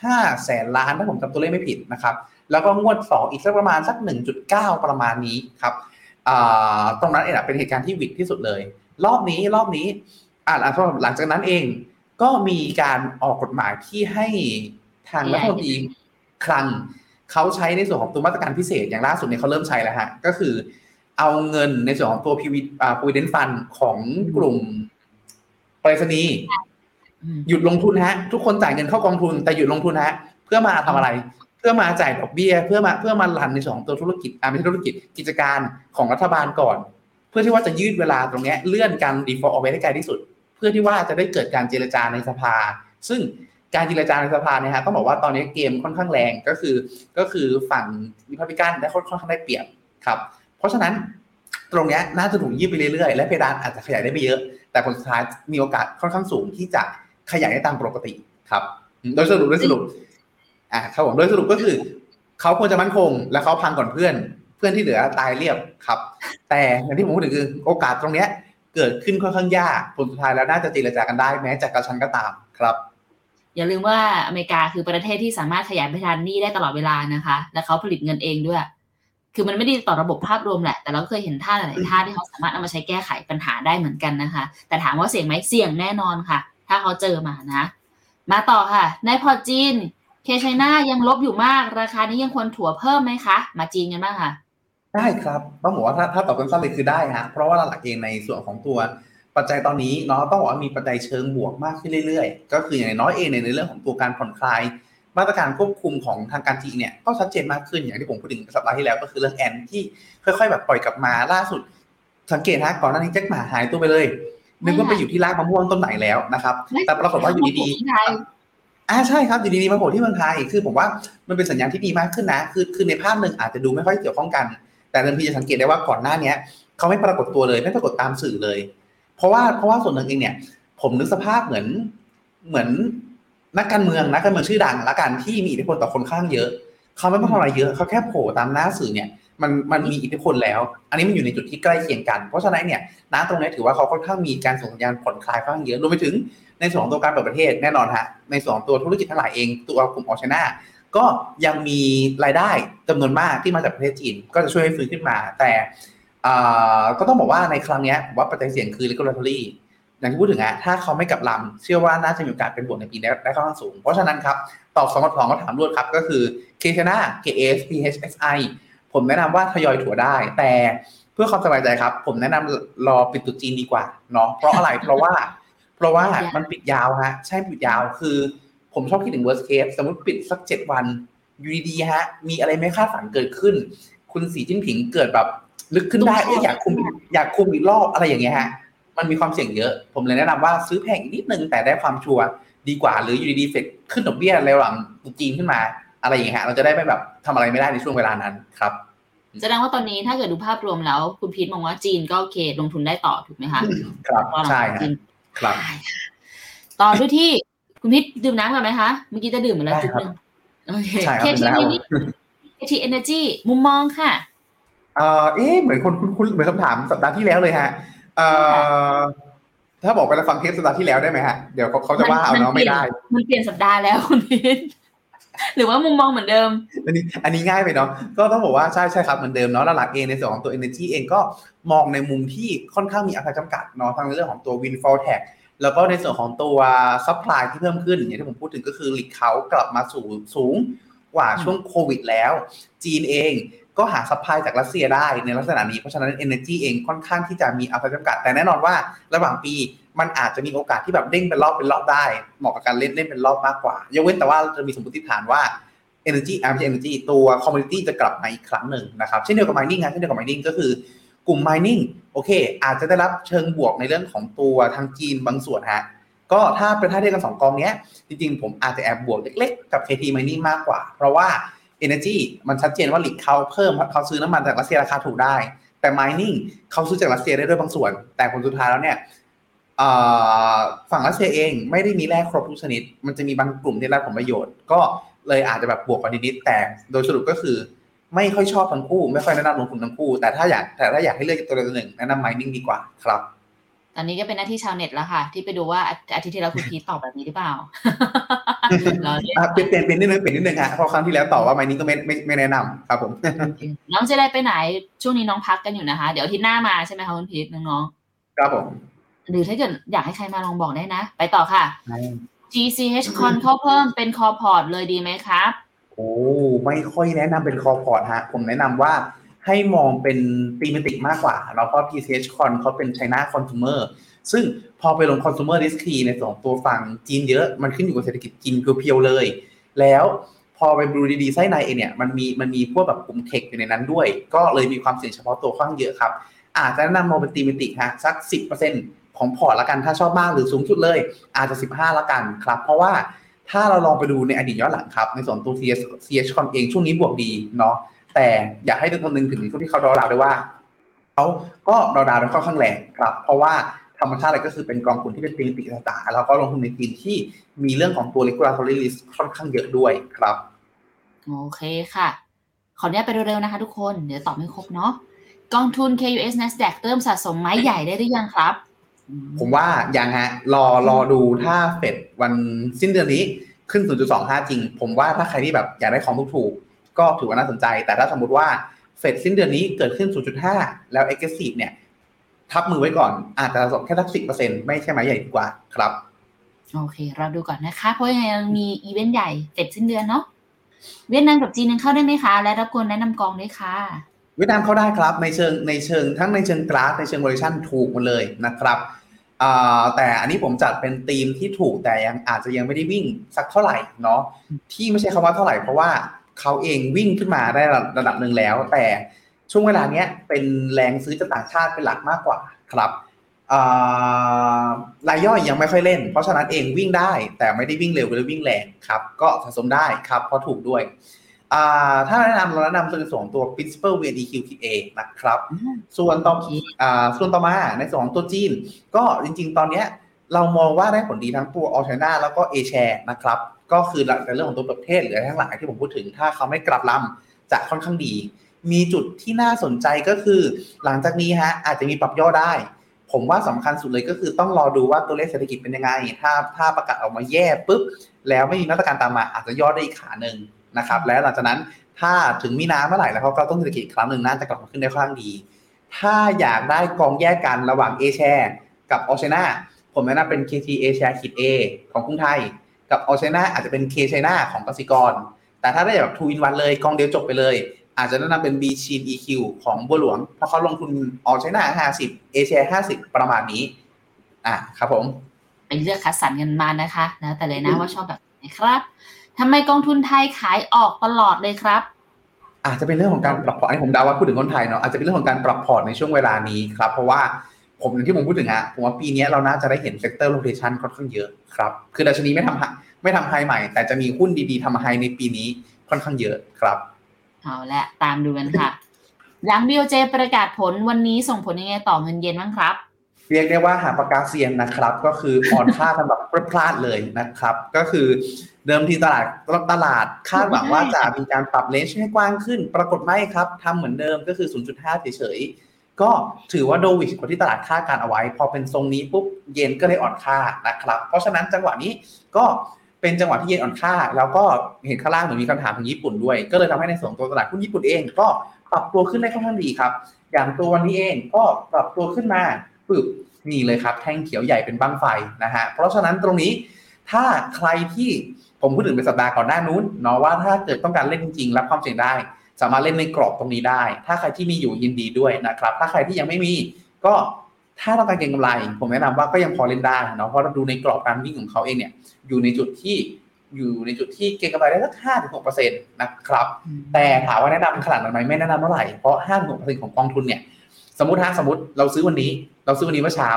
ห้าแสนล้านถ้าผมจำตัวเลขไม่ผิดนะครับ แล้วก็งวดสองอีกสักประมาณสักหนึ่งจุดเก้าประมาณนี้ครับอ่า ตรงนั้นเองอะเป็นเหตุการณ์ที่วิกที่สุดเลย รอบนี้รอบนี้อ่าหลังจากนั้นเองก็มีการออกกฎหมายที่ให้ทางรัฐมนตรีคลังเขาใช้ในส่วนของตัวมาตรการพิเศษอย่างล่าสุดเนี่ยเขาเริ่มใช้แล้วฮะก็คือ เอาเงินในส่วนของตัวพีวีอ่า provident fund ของกลุ่มไปรษณีย์อืมหยุดลงทุนฮะ ทุกคนจ่ายเงินเข้ากองทุนแต่หยุดลงทุนฮะ เพื่อมาทำอะไร เพื่อมาจ่ายดอกเบี้ย เพื่อมาเพื่อมารันในสองตัวธุรกิจอ่าไม่ใช่ธุรกิจกิจการของรัฐบาลก่อน เพื่อที่ว่าจะยืดเวลาตรงนี้เลื่อนการ default ออกไปให้ไกลที่สุด เพื่อที่ว่าจะได้เกิดการเจรจาในสภา ซึ่งการเจรจาในสภาเนี่ยฮะต้องบอกว่าตอนนี้เกมค่อนข้างแรงก็คือ ก็คือฝั่งริพับลิกันได้ค่อนข้างได้เปรียบครับ เพราะฉะนั้นตรงนี้น่าจะถูกยืดไปเรื่อยๆ และเพดานอาจจะขยายได้ไม่เยอะ แต่ผลสุดท้ายมีโอกาสค่อนข้างสูงที่จะขยายได้ตามปกติครับ โดยสรุปโดยสรุป อ่าครับผมโดยสรุปก็คือเขาควรจะมั่นคง และเขาพังก่อนเพื่อน เพื่อนที่เหลือตายเรียบครับ แต่อย่างที่ผมพูดถึงคือโอกาสตรงเนี้ย เกิดขึ้นค่อนข้างยากผลสุดท้ายแล้วน่าจะเจรจากันได้แม้จะกระชั้นก็ตามครับ อย่าลืมว่าอเมริกาคือประเทศที่สามารถขยายเพดานหนี้ได้ตลอดเวลานะคะ และเขาผลิตเงินเองด้วย คือมันไม่ได้ต่อระบบภาพรวมแหละ แต่เราก็เคยเห็นท่าหลายๆท่าที่เขาสามารถเอามาใช้แก้ไขปัญหาได้เหมือนกันนะคะ แต่ถามว่าเสี่ยงไหมเสี่ยงแน่นอนค่ะ ถ้าเขาเจอมานะ มาต่อค่ะในพอร์ตจีน เคไชน่ายังลบอยู่มาก ราคานี้ยังควรถั่วเพิ่มไหมคะ มาจีนกันบ้างค่ะ ได้ครับต้องบอกว่าถ้าถ้าตอบสั้นๆเลยคือได้ฮะเพราะว่าหลักๆเองในส่วนของตัวปัจจัยตอนนี้เนาะต้องบอกว่ามีปัจจัยเชิงบวกมากขึ้นเรื่อยๆ ก็คืออย่างน้อยเองในในเรื่องของตัวการผ่อนคลายมาตรการควบคุมของทางการจีนเนี่ยก็ชัดเจนมากขึ้นอย่างที่ผมพูดถึงสัปดาห์ที่แล้วก็คือเรื่องแอนที่ค่อยๆ แบบปล่อยกลับมาล่าสุด สังเกตฮะก่อนหน้านี้แจ็คหมาหายตัวไปเลยนึกว่าไปอยู่ที่รากมะม่วงต้นไหนแล้วนะครับ แต่ปรากฏว่าอยู่ดีๆที่ไทย อ่าใช่ครับอยู่ดีๆมาโผล่ที่เมืองไทยคือผมว่ามันเป็นสัญญาณที่ดีมากขึ้นนะ คือคือในภาพหนึ่งอาจจะดูไม่ค่อยเกี่ยวข้องกัน แต่เดิมทีจะสังเกตได้ว่าก่อนหน้าเนี้ยเขาไม่ปรากฏตัวเลยไม่ปรากฏตามสื่อเลย เพราะว่าเพราะว่าส่วนหนึ่งเองเนี่ย ผมนึกสภาพเหมือนเหมือนนักการเมืองนักการเมืองชื่อดังละกันที่มีอิทธิพลต่อคนข้างเยอะ เขาไม่ต้องทำอะไรเยอะเขาแค่โผล่ตามหน้าสื่อเนี่ย มันมันมีอิทธิพลแล้ว อันนี้มันอยู่ในจุดที่ใกล้เคียงกัน เพราะฉะนั้นเนี่ยณตรงนี้ถือว่าเขาค่อนข้างมีการส่งสัญญาณผ่อนคลายค่อนข้างเยอะรวมไปถึงในส่วนของตัวการเปิดประเทศแน่นอนฮะในส่วนของตัวธุรกิจทั้งหลายเองตัวกลุ่มออชนาก็ยังมีรายได้จำนวนมากที่มาจากประเทศจีน ก็จะช่วยให้ฟื้นขึ้นมา แต่ก็ต้องบอกว่าในครั้งนี้ผมว่าปัจจัยเสี่ยงคือ regulatory อย่างที่พูดถึงอะถ้าเขาไม่กลับลำเชื่อว่าน่าจะมีโอกาสเป็นบวกในปีนี้ได้ค่อนข้างสูง เพราะฉะนั้นครับ ตอบสองกับสองก็ถามรวดครับ ก็คือเคชนา KS PHSI ผมแนะนำว่าทยอยถั่วได้ แต่เพื่อความสบายใจครับ ผมแนะนำรอปิดตุจีนดีกว่าเนาะเพราะอะไรเพราะว่า เพราะว่ามันปิดยาวฮะใช่ปิดยาวคือ ผมชอบคิดถึง worst case สมมติปิดสักเจ็ดวันอยู่ดีๆฮะ มีอะไรไม่คาดฝันเกิดขึ้น คุณสีจิ้นผิงเกิดแบบลึกขึ้นได้เอ้ยอยากคุมอยากคุมอีกรอบอะไรอย่างเงี้ยฮะมมันมีความเสี่ยงเยอะ ผมเลยแนะนำว่าซื้อแพงอีกนิดนึงแต่ได้ความชัวร์ดีกว่าหรืออยู่ดีๆเฟดขึ้นดอกเบี้ยระหว่างจีนขึ้นมา อะไรอย่างเงี้ยฮะเราจะได้ไม่แบบทำอะไรไม่ได้ในช่วงเวลานั้นครับแสดงว่าตอนนี้ถ้าเกิดดูภาพรวมแล้ว คุณพีทมองว่าจีนก็โอเค ลงทุนได้ต่อถูกไหมคะครับก็ลงใช่ทุนฮะจีนครับได้ค่ะต่อด้วยที่คุณพีทดื่มน้ำก่อนไหมคะเมื่อกี้จะดื่มมาแล้วได้จุดครับหนึ่งโอเคใช่ครับ KT ดื่มแล้ว KT Energy มุมมองค่ะเอ่อเอ๊ะเหมือนคนคุ้นๆเหมือนคำถามสัปดาห์ที่แล้วเลยฮะเอ่อถ้าบอกไปแล้วฟังเทปสัปดาห์ที่แล้วได้ไหมฮะเดี๋ยวเขาเขาจะว่าเอาเนาะไม่ได้ มันเปลี่ยนสัปดาห์แล้วคุณพีท หรือว่ามุมมองเหมือนเดิม อันนี้อันนี้ง่ายไปเนาะก็ต้องบอกว่าใช่ใช่ครับเหมือนเดิมเนาะแล้วหลักเองในส่วนของตัว Energy เองก็มองในมุมที่ค่อนข้างมีอัตราจำกัดเนาะทั้งในเรื่องของตัว windfall tax แล้วก็ในส่วนของตัว supply ที่เพิ่มขึ้นอย่างที่ผมพูดถึงก็คือหลีกเขากลับมาสู่สูงกว่าช่วงโควิดแล้ว จีนเองก็หา supply จากรัสเซียได้ในลักษณะนี้ เพราะฉะนั้น Energy เองค่อนข้างที่จะมีอัตราจำกัด แต่แน่นอนว่าระหว่างปี มันอาจจะมีโอกาสที่แบบเด้งเป็นรอบเป็นรอบได้ เหมาะกับการเล่นเล่นเป็นรอบมากกว่ายกเว้นแต่ว่าจะมีสมมติฐานว่า Energy อ่าไม่ใช่ Energy ตัว Commodity จะกลับมาอีกครั้งหนึ่งนะครับเช่นเดียวกับ Mining นะเช่นเดียวกับ Mining ก็คือกลุ่ม Mining โอเค อาจจะได้รับเชิงบวกในเรื่องของตัวทางจีนบางส่วนฮะก็ถ้าเป็นท่าเทียบกันสองกองเนี้ย จริงๆ ผมอาจจะแอบบวกเล็กๆ กับ KT Mining มากกว่า เพราะว่า Energy มันชัดเจนว่าหลีกเขาเพิ่มเขาซื้อน้ำมันจากรัสเซียราคาถูกได้ แต่ Mining เขาซื้อจากรัสเซียได้ด้วยบางส่วน แต่ผลสุดท้ายแล้วเนี่ย ฝั่งรัสเซียเองไม่ได้มีแร่ครบทุกชนิด มันจะมีบางกลุ่มที่ได้ผลประโยชน์ ก็เลยอาจจะแบบบวกกันนิดๆแต่โดยสรุปก็คือไม่ค่อยชอบทั้งคู่ ไม่ค่อยแนะนำลงทุนทั้งคู่ แต่ถ้าอยากแต่ถ้าอยากให้เลือกตัวใดตัวหนึ่งแนะนำ Mining ดีกว่าครับ ตอนนี้ก็เป็นหน้าที่ชาวเน็ตแล้วค่ะ ที่ไปดูว่าอาทิตย์ที่แล้วคุณพีทตอบแบบนี้หรือเปล่าเราเล่นอะเปลี่ยนเปลี่ยนเปลี่ยนนิดนึงเปลี่ยนนิดนึงฮะเพราะครั้งที่แล้วตอบว่า Mining ก็ไม่ไม่ไม่แนะนำครับผมน้องจะได้ไปไหนช่วงนี้น้องพักกันอยู่นะคะ เดี๋ยวอาทิตย์หน้ามาใช่ไหมคะคุณพีทน้องครับผมๆ หรือถ้าเกิดอยากให้ใครมาลองบอกได้นะ ไปต่อค่ะ GCH Con เข้าเพิ่มเป็น core พอร์ตเลยดีไหมครับ โอ้ไม่ค่อยแนะนำเป็น core พอร์ตฮะ ผมแนะนำว่าให้มองเป็น thematic มากกว่า แล้วก็ PCH Con เขาเป็น China Consumer ซึ่งพอไปลง Consumer Risk ในส่วนของตัวฝั่งจีนเยอะ มันขึ้นอยู่กับเศรษฐกิจจีน pure ๆเลย แล้วพอไปดูดีๆไส้ในเองเนี่ยมันมีมันมีพวกแบบกลุ่ม tech อยู่ในนั้นด้วย ก็เลยมีความเสี่ยงเฉพาะตัวค่อนข้างเยอะครับ อาจจะแนะนำมองเป็น thematic ฮะสัก 10% ของพอร์ตละกันถ้าชอบมากหรือสูงสุดเลยอาจจะ 15 ละกันครับ เพราะว่าถ้าเราลองไปดูในอดีตย้อนหลังครับ ในส่วนตัว CS CH Con เองช่วงนี้บวกดีเนาะแต่อยากให้ทุกคนนึงถึงช่วงที่เขาดอดาวด้วยว่าเขาก็ดอดาวได้ค่อนข้างแรงครับ เพราะว่าธรรมชาติอะไรก็คือเป็นกองทุนที่เป็นปีติต่างๆแล้วก็ลงทุนในทีมที่มีเรื่องของตัว regulatory risk ค่อนข้างเยอะด้วยครับ โอเคค่ะ ขออนุญาตไปเร็วๆนะคะทุกคน เดี๋ยวตอบไม่ครบเนาะกองทุน KUS Nasdaq เริ่มสะสมไม้ใหญ่ได้หรือยังครับ ผมว่ายังฮะ รอรอดูถ้าเฟดวันสิ้นเดือนนี้ขึ้น 0.25 จริง ผมว่าถ้าใครที่แบบอยากได้ของถูกๆก็ถือว่าน่าสนใจ แต่ถ้าสมมติว่าเฟดสิ้นเดือนนี้เกิดขึ้น 0.5 แล้ว aggressive เนี่ย ทับมือไว้ก่อน อาจจะสมแค่สักสิไม่ใช่ไหมใหญ่ดีกว่าครับ โอเค เราดูก่อนนะคะ เพราะยังไงยังมีอีเวนต์ใหญ่เสร็จสิ้นเดือนเนาะเวียดนามกับจีนยังเข้าได้ไหมคะ และรบกวนแนะนำกองด้วยค่ะ เวียดนามเข้าได้ครับในเชิงในเชิงทั้งในเชิงกราฟในเชิง valuation ถูกหมดเลยนะครับอ่า แต่อันนี้ผมจัดเป็นธีมที่ถูกแต่ยังอาจจะยังไม่ได้วิ่งสักเท่าไหร่เนาะที่ไม่ใช่คำว่าเท่าไหร่เพราะว่าเขาเองวิ่งขึ้นมาได้ระดับหนึ่งแล้ว แต่ช่วงเวลาเนี้ยเป็นแรงซื้อจากต่างชาติเป็นหลักมากกว่าครับรายย่อยยังไม่ค่อยเล่น เพราะฉะนั้นเองวิ่งได้ แต่ไม่ได้วิ่งเร็วหรือวิ่งแรงครับ ก็สะสมได้ครับเพราะถูกด้วย ถ้าแนะนำเราแนะนำเป็นส่วนของตัว principal VNDQ KA นะครับ ส่วนต่ออ่าส่วนต่อมาในส่วนของตัวจีน ก็จริงๆ ตอนเนี้ยเรามองว่าได้ผลดีทั้งตัว a l t นาแล้วก็ A share นะครับ ก็คือหลักในเรื่องของตัวประเทศหรือทั้งหลายที่ผมพูดถึง ถ้าเขาไม่กลับลำจะค่อนข้างดี มีจุดที่น่าสนใจก็คือ หลังจากนี้ฮะอาจจะมีปรับย่อได้ ผมว่าสำคัญสุดเลยก็คือต้องรอดูว่าตัวเลขเศรษฐกิจเป็นยังไง ถ้าถ้าประกาศออกมาแย่ปุ๊บแล้วไม่มีมาตรการตามมาอาจจะย่อได้อีกขาหนึ่ง นะครับ แล้วหลังจากนั้นถ้าถึงมีนาเมื่อไหร่แล้วเขาก็ต้องเศรษฐกิจครั้งหนึ่งน่าจะกลับมาขึ้นได้ค่อนข้างดี ถ้าอยากได้กองแยกกันระหว่าง A share กับ o c e a n a ผมแนะนำเป็น KT A share ขีด A ของกรุงไทย กับ o c e a n a อาจจะเป็น K China ของกสิกร แต่ถ้าได้แบบ two in one เลยกองเดียวจบไปเลย อาจจะแนะนำเป็น B Chin EQ ของบัวหลวง เพราะเขาลงทุน o c e a n a 50 A share 50 ประมาณนี้อะครับผมไปเลือกคัดสรรกันมานะคะ แล้วแต่เลยนะว่าชอบแบบไหนครับ ทำไมกองทุนไทยขายออกตลอดเลยครับ อาจจะเป็นเรื่องของการปรับพอร์ตอันนี้ผมเดาว่าพูดถึงคนไทยเนาะอาจจะเป็นเรื่องของการปรับพอร์ตในช่วงเวลานี้ครับเพราะว่าผมอย่างที่ผมพูดถึงฮะผมว่าปีนี้เราน่าจะได้เห็น sector rotation ค่อนข้างเยอะครับคือดัชนีไม่ทำไม่ทำ high ใหม่ แต่จะมีหุ้นดีๆทำ high ในปีนี้ค่อนข้างเยอะครับเอาละตามดูกันค่ะหลัง BOJ ประกาศผลวันนี้ส่งผลยังไงต่อเงินเยนบ้างครับ เรียกได้ว่าหักปากกาเซียนนะครับ ก็คืออ่อนค่ากันแบบพลาดเลยนะครับ ก็คือเดิมทีตลาดตลาดคาดหวังว่าจะมีการปรับเลนจ์ให้กว้างขึ้น ปรากฏไม่ครับทำเหมือนเดิมก็คือ 0.5 เฉยๆ ก็ถือว่าโดวิชกว่าที่ตลาดคาดการเอาไว้ พอเป็นทรงนี้ปุ๊บเยนก็เลยอ่อนค่านะครับ เพราะฉะนั้นจังหวะนี้ก็เป็นจังหวะที่เยนอ่อนค่า แล้วก็เห็นข้างล่างเหมือนมีคำถามถึงญี่ปุ่นด้วย ก็เลยทำให้ในส่วนตัวตลาดหุ้นญี่ปุ่นเอง ก็ปรับตัวขึ้นได้ค่อนข้างดีครับ อย่างตัววันนี้เองก็ปรับตัวขึ้นมา ปึ๊บนี่เลยครับ แท่งเขียวใหญ่เป็นบั้งไฟนะฮะเพราะฉะนั้นตรงนี้ถ้าใครที่ผมพูดถึงเป็นสัปดาห์ก่อนหน้านู้นเนาะว่าถ้าเกิดต้องการเล่นจริงๆรับความเสี่ยงได้ สามารถเล่นในกรอบตรงนี้ได้ ถ้าใครที่มีอยู่ยินดีด้วยนะครับ ถ้าใครที่ยังไม่มีก็ถ้าต้องการเก็งกำไร ผมแนะนำว่าก็ยังพอเล่นได้เนาะเพราะเราดูในกรอบการวิ่งของเขาเองเนี่ยอยู่ในจุดที่อยู่ในจุดที่เก็งกำไรได้สักห้าถึงหกเปอร์เซ็นต์นะครับ แต่ถามว่าแนะนำขนาดนั้นไหมไม่แนะนำเท่าไหร่เพราะห้าถึงหกเปอร์เซ็นต์ของกองทุนเนี่ยสมมติฮะสมมติเราซื้อวันนี้ เราซื้อวันนี้เมื่อเช้า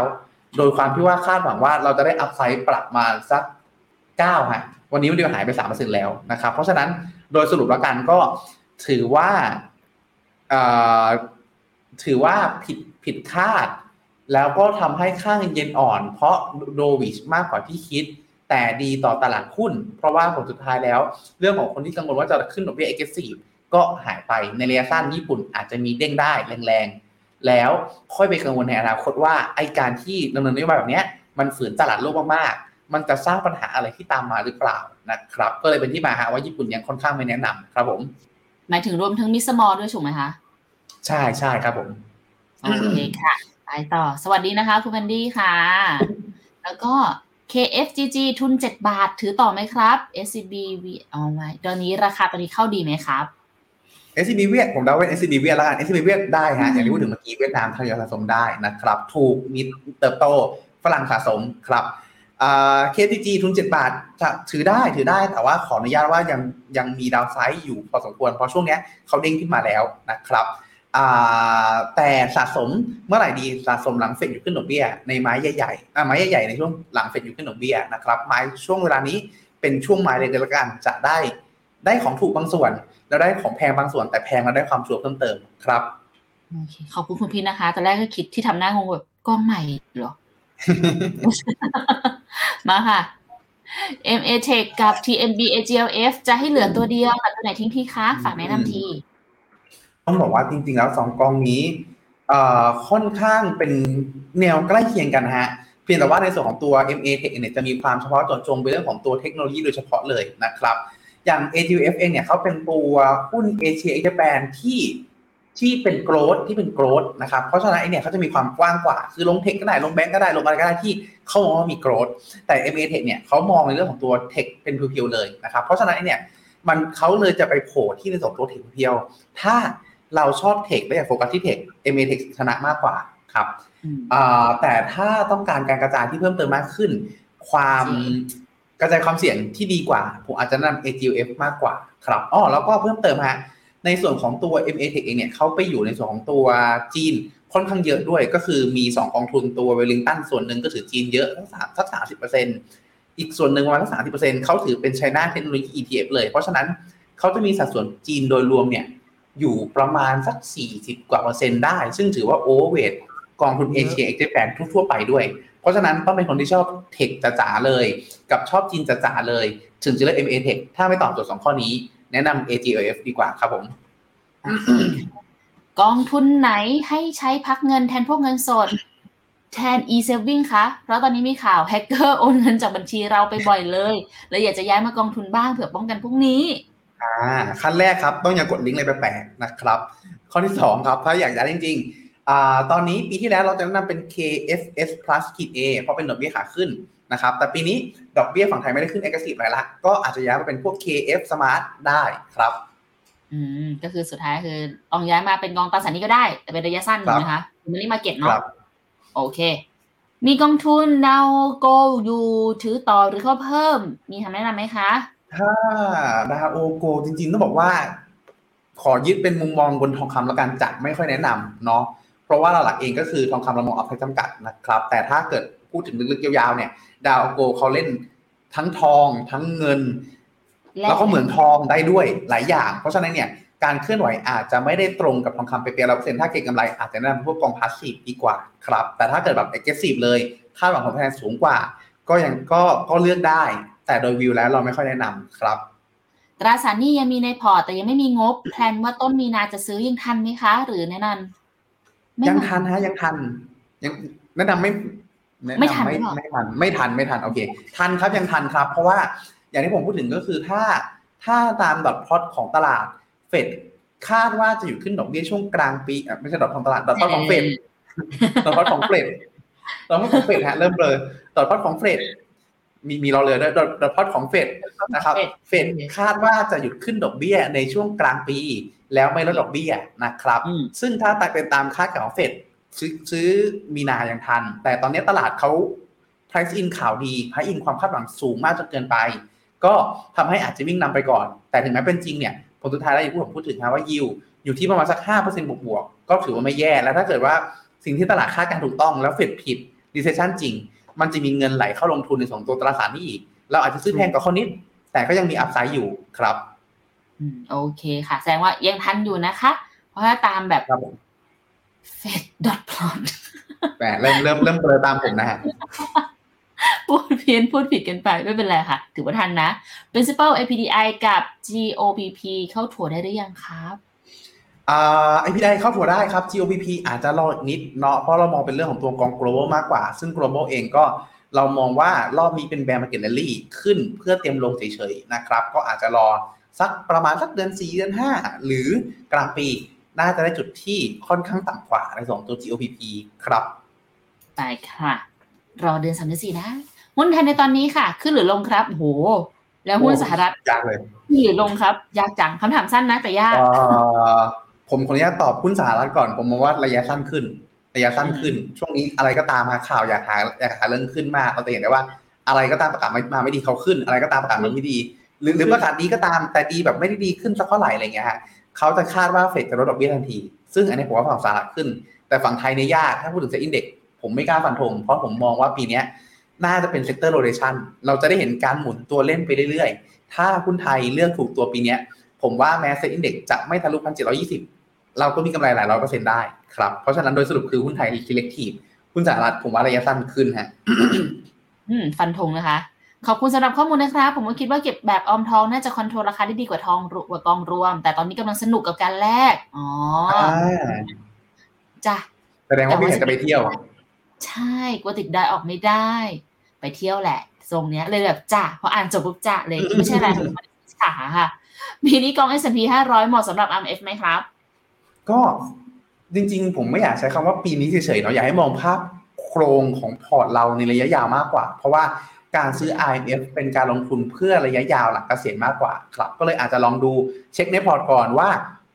โดยความที่ว่าคาดหวังว่าเราจะได้อัพไซด์ปรับมาสักเก้าฮะวันนี้วันเดียวหายไปสามเปอร์เซ็นแล้วนะครับ เพราะฉะนั้นโดยสรุปแล้วกันก็ถือว่าถือว่าผิดผิดคาด แล้วก็ทำให้ค่าเงินเยนอ่อน เพราะโดวิชมากกว่าที่คิด แต่ดีต่อตลาดหุ้น เพราะว่าผลสุดท้ายแล้ว เรื่องของคนที่กังวลว่าจะขึ้นดอกเบี้ยเอ็กซ์ซีก็หายไปในระยะสั้นญี่ปุ่นอาจจะมีเด้งได้แรงๆ แล้วค่อยไปกังวลในอนาคตว่าไอการที่ดำเนินนโยบายแบบนี้มันฝืนตลาดโลกมากๆ มันจะสร้างปัญหาอะไรที่ตามมาหรือเปล่านะครับ ก็เลยเป็นที่มาฮะว่าญี่ปุ่นยังค่อนข้างไม่แนะนำครับผมหมายถึงรวมทั้ง mid small ด้วยถูกไหมคะ ใช่ใช่ครับผมโอเคค่ะไปต่อ สวัสดีนะคะคุณแพนดี้ค่ะ แล้วก็ KFGG ทุน 7 บาท ถือต่อไหมครับ SCB เอาไว้ตอนนี้ราคาตอนนี้เข้าดีไหมครับ SCB เวียดผมเดาเป็น SCB เวียดแล้วกัน SCB เวียดได้ฮะอย่างที่พูดถึงเมื่อกี้เวียดนามทยอยสะสมได้นะครับ ถูกมีเติบโตฝรั่งสะสมครับอ่า KTG ทุน7บาทจะถือได้ถือได้ แต่ว่าขออนุญาตว่ายังยังมีดาวไซด์อยู่พอสมควร เพราะช่วงนี้เขาเด้งขึ้นมาแล้วนะครับแต่สะสมเมื่อไหร่ดีสะสมหลังเฟดอยู่ขึ้นดอกเบี้ย ในไม้ใหญ่ๆไม้ใหญ่ๆในช่วงหลังเฟดอยู่ขึ้นดอกเบี้ยนะครับไม้ช่วงเวลานี้เป็นช่วงไม้เลยละกันจะได้ได้ของถูกบางส่วน แล้วได้ของแพงบางส่วนแต่แพงแล้วได้ความชัวร์เพิ่มเติมครับโอเคขอบคุณคุณพี่นะคะตอนแรกก็คิดที่ทำหน้างงแบบกล้องใหม่เหรอ มาค่ะ MA Tech กับ TMB AGLF จะให้เหลือตัวเดียวแต่ตัวไหนทิ้งพี่คะฝากแนะนำทีต้องบอกว่าจริง ๆ แล้วสองกองนี้ค่อนข้างเป็นแนวใกล้เคียงกันฮะ เพียงแต่ว่าในส่วนของตัว MA Tech เนี่ยจะมีความเฉพาะเจาะจงไปเรื่องของตัวเทคโนโลยีโดยเฉพาะเลยนะครับ อย่าง AGF เองเนี่ยเขาเป็นตัวหุ้นเอเชียเอเจแปนที่ที่เป็นโกรดที่เป็นโกรดนะครับเพราะฉะนั้นไอเนี่ยเขาจะมีความกว้างกว่า คือลงเทคก็ได้ลงแบงก์ก็ได้ลงอะไรก็ได้ที่เขามองว่ามีโกรดแต่ MA Tech เนี่ยเขามองในเรื่องของตัวเทคเป็นเพียวๆเลยนะครับเพราะฉะนั้นไอเนี่ยมันเขาเลยจะไปโผล่ที่ในส่วนตัวเทคเพียว ถ้าเราชอบเทคและอยากโฟกัสที่เทค MA Tech ชนะมากกว่าครับแต่ถ้าต้องการการกระจายที่เพิ่มเติมมากขึ้น ความ กระจายความเสี่ยงที่ดีกว่า ผมอาจจะนำ AGF มากกว่าครับอ๋อแล้วก็เพิ่มเติมฮะในส่วนของตัว MA Tech เองเนี่ยเขาไปอยู่ในส่วนของตัวจีนค่อนข้างเยอะด้วย ก็คือมี 2 กองทุนตัวเวลิงตันส่วนหนึ่งก็ถือจีนเยอะสักสามสิบเปอร์เซ็นต์อีกส่วนหนึ่งประมาณสักสามสิบเปอร์เซ็นต์เขาถือเป็นไชน่าเทคโนโลยี ETF เลย เพราะฉะนั้นเขาจะมีสัดส่วนจีนโดยรวมเนี่ยอยู่ประมาณสัก40กว่าเปอร์เซ็นต์ได้ ซึ่งถือว่า overweight กองทุน Asia ex Japan ทั่วไปด้วย เพราะฉะนั้นต้องเป็นคนที่ชอบ tech จ๋าเลย กับชอบจีนจ๋าเลย ถึงจะเลือก MA Tech ถ้าไม่ตอบโจทย์สองข้อนี้ แนะนำ AGF ดีกว่าครับผมกองทุนไหนให้ใช้พักเงินแทนพวกเงินสด แทน e-saving คะ เพราะตอนนี้มีข่าวแฮกเกอร์โอนเงินจากบัญชีเราไปบ่อยเลยเลยอยากจะย้ายมากองทุนบ้างเผื่อป้องกันพวกนี้ อ่าขั้นแรกครับ ต้องอย่ากดลิงก์อะไรแปลกๆนะครับ ข้อที่สองครับ ถ้าอยากย้ายจริงๆอ่า ตอนนี้ปีที่แล้วเราจะแนะนำเป็น KFS plus ขีด A เพราะเป็นดอกเบี้ยขาขึ้นนะครับ แต่ปีนี้ดอกเบี้ยฝั่งไทยไม่ได้ขึ้น aggressive อะไรละ ก็อาจจะย้ายมาเป็นพวก KF smart ได้ครับ อืม ก็คือสุดท้ายคือลองย้ายมาเป็นกองตราสารหนี้ก็ได้ แต่เป็นระยะสั้นถูกไหมคะ money market เนาะ โอเค มีกองทุน DAOL Gold อยู่ถือต่อหรือเขาเพิ่ม มีคำแนะนำไหมคะ ถ้า DAOL Gold จริงๆต้องบอกว่า ขอยึดเป็นมุมมองบนทองคำแล้วกันจะไม่ค่อยแนะนำเนาะเพ ราะราะว่าหลักๆเองก็คือทองคำเรามอง upside จำกัดนะครับ แต่ถ้าเกิดพูดถึงลึกๆยาวๆเนี่ย DAOL Gold เขาเล่นทั้งทองทั้งเงิน แล้วก็เหมืองทองได้ด้วยหลายอย่าง เพราะฉะนั้นเนี่ยการเคลื่อนไหวอาจจะไม่ได้ตรงกับทองคำเป๊ะๆร้อยเปอร์เซ็นต์ถ้าเก็งกำไรอาจจะแนะนำพวกกองพาสซีฟดีกว่าครับ แต่ถ้าเกิดแบบ aggressive เลยคาดหวังผลตอบแทนสูงกว่า ก็ยังก็ก็เลือกได้ แต่โดยวิวแล้วเราไม่ค่อยแนะนำครับ ตราสารหนี้ยังมีในพอร์ตแต่ยังไม่มีงบแพลนว่าต้นมีนาจะซื้อยังทันไหมคะ หรือแนะนำ ยังทันฮะยังทัน ยังแนะนำไม่แะำไม่ทันไม่หรอไม่ทันไม่ทันไม่ทันโอเค ทันครับยังทันครับ เพราะว่าอย่างที่ผมพูดถึงก็คือถ้าถ้าตามดอทพลอตของตลาดเฟดคาดว่าจะอยู่ขึ้นดอกเบี้ยช่วงกลางปีอะไม่ใช่ดอทของตลาดดอทพลอตของเฟดดอทพลอตของเฟดดอทพลอตของเฟดฮะเริ่มเลยดอทพลอตของเฟดมีมีรอเรือด้วยดอทดอทพลอตของเฟดนะครับเฟดคาดว่าจะหยุดขึ้นดอกเบี้ยในช่วงกลางปี แล้วไม่ลดดอกเบี้ยนะครับอืมซึ่งถ้าตัดเป็นตามคาดการณ์ของเฟดซื้อซื้อมีนาอย่างทัน แต่ตอนนี้ตลาดเขา price in ข่าวดี price in ความคาดหวังสูงมากจนเกินไป ก็ทำให้อาจจะวิ่งนำไปก่อน แต่ถึงแม้เป็นจริงเนี่ยผลสุดท้ายแล้วอย่างที่ผมพูดถึงนะว่ายิวอยู่ที่ประมาณสัก5%บวกบวกๆก็ถือว่าไม่แย่ แล้วถ้าเกิดว่าสิ่งที่ตลาดคาดการณ์ถูกต้องแล้วเฟดผิด recession จริง มันจะมีเงินไหลเข้าลงทุนในสองตัวตราสารหนี้อีก เราอาจจะซื้อแพงกว่าเขานิด แต่ก็ยังมีอัพไซด์อยู่ครับอืม โอเคค่ะ แสดงว่ายังทันอยู่นะคะ เพราะถ้าตามแบบครับผม Fed dot plot แหมเริ่มเริ่มเริ่มเบลอตามผมนะฮะพูดเพี้ยนพูดผิดกันไปไม่เป็นไรค่ะ ถือว่าทันนะ principal APDI กับ GOPP เข้าถั่วได้หรือยังครับอ่า IPI เข้าถั่วได้ครับ GOPP อาจจะรออีกนิดเนาะเพราะเรามองเป็นเรื่องของตัวกอง global มากกว่า ซึ่ง global เองก็เรามองว่ารอบนี้เป็น bear market rally ขึ้นเพื่อเตรียมลงเฉยๆนะครับ ก็อาจจะรอ สักประมาณสักเดือน 4 เดือน 5 หรือกลางปี น่าจะได้จุดที่ค่อนข้างต่ำกว่าในสองตัว GOPP ครับไปค่ะ รอเดือนสามเดือนสี่นะ หุ้นไทยในตอนนี้ค่ะ ขึ้นหรือลงครับโอ้โห แล้วหุ้นสหรัฐยากเลยขึ้นหรือลงครับ ยากจังคำถามสั้นนะแต่ยากเอ่อผมขออนุญาตตอบหุ้นสหรัฐก่อน ผมมองว่าระยะสั้นขึ้น ระยะสั้นขึ้น ช่วงนี้อะไรก็ตามมาข่าวอยากหาอยากหาเรื่องขึ้นมากเราจะเห็นได้ว่า อะไรก็ตามประกาศมาไม่ดีเขาขึ้น อะไรก็ตามประกาศมาไม่ดี หรือหรือประกาศดีก็ตามแต่ดีแบบไม่ได้ดีขึ้นสักเท่าไหร่อะไรเงี้ยฮะเขาจะคาดว่าเฟดจะลดดอกเบี้ยทันที ซึ่งอันนี้ผมว่าฝั่งสหรัฐขึ้น แต่ฝั่งไทยเนี่ยยาก ถ้าพูดถึง SET Index ผมไม่กล้าฟันธงเพราะผมมองว่าปีนี้น่าจะเป็นเซกเตอร์โรเ t ชันเราจะได้เห็นการหมุนตัวเล่นไปเรื่อยๆ ถ้าหุ้นไทยเลือกถูกตัวปีนี้ผมว่าแม้ SET Index จะไม่ทะลุพันเจ็ดร้อยยี่สิบเราก็มีกำไรหลายร้อยเปอร์เซ็นต์ได้ครับ เพราะฉะนั้นโดยสรุปคือหุ้นไทย selective หุ้นสหรัฐผมว่าระยะสั้นขึ้นฮะอืมฟันธงนะคะ ขอบคุณสำหรับข้อมูลนะครับ ผมก็คิดว่าเก็บแบบออมทองน่าจะคอนโทรลราคาได้ดีกว่าทองรกว่ากองรวม แต่ตอนนี้กำลังสนุกกับการแลกอ๋อจ้ะแสดงว่าพี่เห็นจะไปเที่ยว ใช่กลัวติดได้ออกไม่ได้ ไปเที่ยวแหละ ทรงเนี้ยเลยแบบจ้ะพออ่านจบปุ๊บจ้ะเลยไม่ใช่อะไรขาค่ะปีนี้กอง S&P 500 เหมาะสำหรับ RMF ไหมครับ ก็จริง ๆ ผมไม่อยากใช้คำว่าปีนี้เฉยๆเนาะอยากให้มองภาพโครงของพอร์ตเราในระยะยาวมากกว่า เพราะว่า การซื้อ RMF เป็นการลงทุนเพื่อระยะยาวหลังเกษียณมากกว่าครับ ก็เลยอาจจะลองดูเช็คในพอร์ตก่อนว่า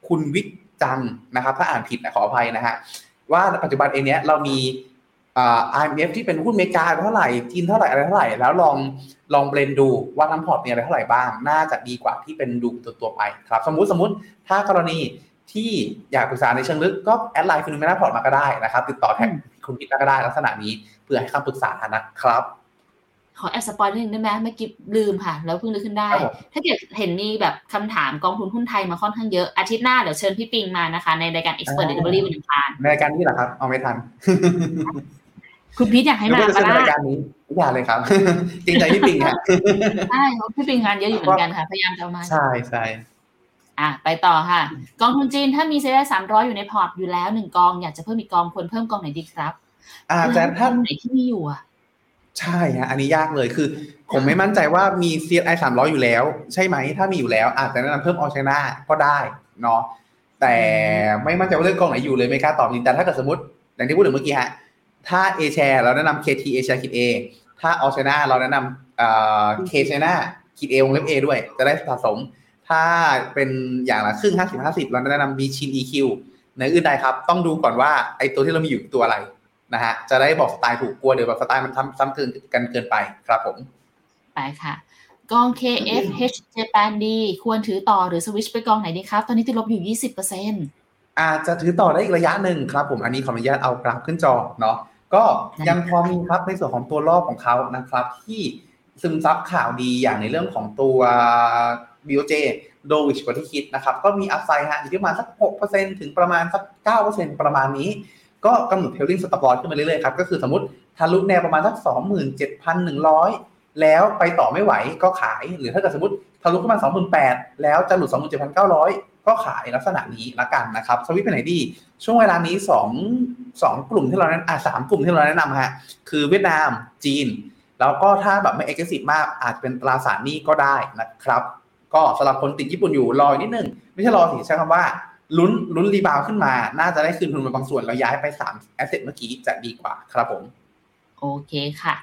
คุณวิกจังนะครับ ถ้าอ่านผิดนะขออภัยนะฮะว่าปัจจุบันเองเนี้ยเรามีอ่า IMF ที่เป็นหุ้นอเมริกาเท่าไหร่จีนเท่าไหร่อะไรเท่าไหร่ แล้วลองลอง blend ดูว่าทั้งพอร์ตมีอะไรเท่าไหร่บ้าง น่าจะดีกว่าที่เป็นดูตัวตัวๆไปครับ สมมุติสมมุติถ้ากรณีที่อยากปรึกษาในเชิงลึกก็ add LINE FINNOMENA PORT มาก็ได้นะครับ ติดต่อ tag คุณพิทก็ได้ลักษณะนี้เพื่อให้คำปรึกษานะครับ ขอแอบ spoil นิดนึงได้ไหมเมื่อกี้ลืมค่ะ แล้วเพิ่งนึกขึ้นได้ครับผมถ้าเกิดเห็นมีแบบคำถามกองทุนหุ้นไทยมาค่อนข้างเยอะ อาทิตย์หน้าเดี๋ยวเชิญพี่ปิงมานะคะ ในรายการ Expert อ่า Delivery วันอังคารในรายการนี้เหรอครับ เอาไม่ทัน คุณพีทอยากให้หรือมาว่าจะปะเชิญในล่ะรายการนี้อย่าเลยครับจริงใจพี่ปิงฮะใช่เพราะพี่ปิงงานเยอะอยู่เหมือนกันค่ะ พยายามจะเอามา ใช่ใช่อะไปต่อค่ะ กองทุนจีนถ้ามีเซ็นได้สามร้อยอยู่ในพอร์ตอยู่แล้วหนึ่งกองอยากจะเพิ่มอีกกองควรเพิ่มกองไหนดีครับอาจจะถ้ากองไหนที่มีอยู่อะ ใช่ฮะอันนี้ยากเลยคือ ผมไม่มั่นใจว่ามี CSI 300 อยู่แล้ว ใช่ไหม ถ้ามีอยู่แล้ว อาจจะแนะนำเพิ่มออชนาก็ได้เนาะแต่ไม่มั่นใจว่าเลือกกองไหนอยู่เลยไม่กล้าตอบจริงแต่ถ้าเกิดสมมติอย่างที่พูดถึงเมื่อกี้ฮะถ้า A share เราแนะนำ KT A share คิด A ถ้าออชนาเราแนะนำเอ่อ K share คิด A วงเล็บ A ด้วย จะได้สะสม ถ้าเป็นอย่างละครึ่ง 50 50 เราแนะนำ B ชิน EQ ในอื่นใดครับ ต้องดูก่อนว่าไอตัวที่เรามีอยู่ตัวอะไร นะฮะจะได้บอกสไตล์ถูกกลัวเดี๋ยวแบบสไตล์มันซ้ำซ้ำเกินกันเกินไปครับผม ไปค่ะ กอง KFH Japan D ควรถือต่อหรือสวิชไปกองไหนดีครับ ตอนนี้ติดลบอยู่ยี่สิบเปอร์เซ็นต์อาจจะถือต่อได้อีกระยะหนึ่งครับผมอันนี้ขออนุญาตเอากราฟขึ้นจอเนาะก็ยังพอมีครับในส่วนของตัวรอบของเขานะครับ ที่ซึมซับข่าวดีอย่างในเรื่องของตัว BOJ dovish กว่าที่คิดนะครับ ก็มี upside ฮะอยู่ที่ประมาณสัก 6%ถึงประมาณสัก 9%ประมาณนี้ ก็กำหนด trailing stop loss ขึ้นมาเรื่อยๆครับก็คือสมมติทะลุแนวประมาณสัก27,100 แล้วไปต่อไม่ไหวก็ขาย หรือถ้าเกิดสมมติทะลุขึ้นมา28,000 แล้วจะหลุด 27,900 ก็ขายลักษณะนี้ละกันนะครับสวิตไปไหนดี ช่วงเวลานี้2 2กลุ่มที่เราแนะอ่าสามกลุ่มที่เราแนะนำฮะคือเวียดนามจีน แล้วก็ถ้าแบบไม่เอ็กซ์ซีฟมากอาจเป็นตราสารหนี้ก็ได้นะครับ ก็สำหรับคนติดญี่ปุ่นอยู่รอนิดนึงไม่ใช่รอสิใช้คำว่า ลุ้นลุ้นรีบาวขึ้นมา น่าจะได้คืนทุนมาบางส่วนแล้วย้ายไป3 asset เมื่อกี้จะดีกว่าครับผม โอเคค่ะ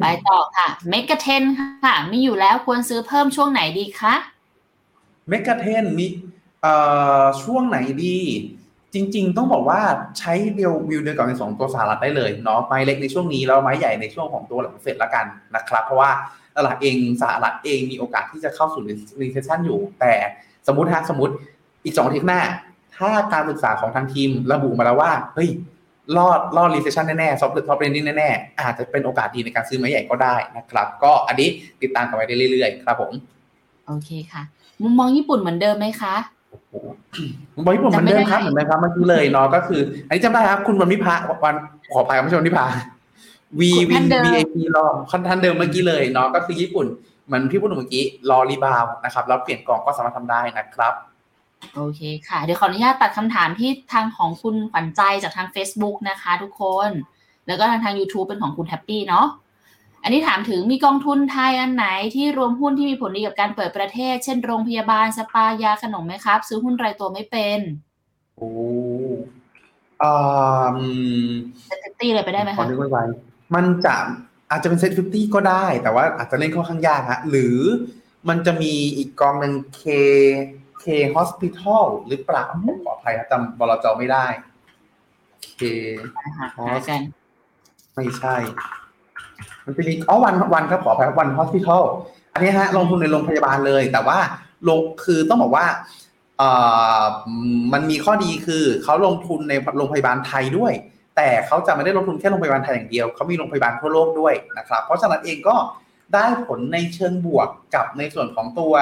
ไปต่อค่ะ MEGA10ค่ะมีอยู่แล้วควรซื้อเพิ่มช่วงไหนดีคะ MEGA10มีเอ่อช่วงไหนดี จริง ๆ ต้องบอกว่าใช้เดียววิวเดียวกับในสองตัวสหรัฐได้เลยเนาะไม้เล็กในช่วงนี้แล้วไม้ใหญ่ในช่วงของตัวหลังเฟดละกันนะครับ เพราะว่าตลาดเองสหรัฐเองมีโอกาสที่จะเข้าสู่ recession อยู่ แต่สมมติฮะสมมติอีกสองอาทิตย์หน้า ถ้าการศึกษาของทางทีมระบุมาแล้วว่า เฮ้ย รอดรอด recession แน่ๆ soft soft landing แน่ๆ อาจจะเป็นโอกาสดีในการซื้อไม้ใหญ่ก็ได้นะครับ ก็อันนี้ติดตามกันไว้ได้เรื่อยๆ ครับผม โอเคค่ะ มุมมองญี่ปุ่นเหมือนเดิมไหมคะผมบอกญี่ปุ่นเหมือนเดิมครับเหมือนเดิมครับเมื่อกี้เลยเนาะก็คือ อันนี้จำได้ครับ คุณวันวิภาวันขออภัยคุณผู้ชมวันวิภาวีวินวีไอพีรอคันทันเดิมเมื่อกี้เลยเนาะก็คือญี่ปุ่นเหมือนพี่พูดเมื่อกี้รอ rebound นะครับแล้วเปลี่ยนกล่องก็สามารถทำได้นะครับ โอเคค่ะ เดี๋ยวขออนุญาตตัดคำถามที่ทางของคุณขวัญใจจากทาง Facebook นะคะ ทุกคน แล้วก็ทางทาง YouTube เป็นของคุณแฮปปี้เนาะอันนี้ถามถึงมีกองทุนไทยอันไหนที่รวมหุ้นที่มีผลดีกับการเปิดประเทศ เช่นโรงพยาบาลสปายาขนมไหมครับ ซื้อหุ้นรายตัวไม่เป็นโอ้อ่าเซ็ตตี้เลยไปได้ไหมขอคะนึกไว้มันจะอาจจะเป็นเซ็ตฟิฟตี้ก็ได้ แต่ว่าอาจจะเล่นค่อนข้างยากฮะหรือมันจะมีอีกกองหนึ่ง K K Hospital หรือเปล่าผมขออภัยครับจำบลจไม่ได้ K หากันไม่ใช่ มันจะมีอ๋อวันวันครับขออภัยวัน Hospital อันนี้ฮะลงทุนในโรงพยาบาลเลย แต่ว่าลงคือต้องบอกว่าเอ่อมันมีข้อดีคือเขาลงทุนในโรงพยาบาลไทยด้วย แต่เขาจะไม่ได้ลงทุนแค่โรงพยาบาลไทยอย่างเดียวเขามีโรงพยาบาลทั่วโลกด้วยนะครับ เพราะฉะนั้นเองก็ได้ผลในเชิงบวกกับในส่วนของตัว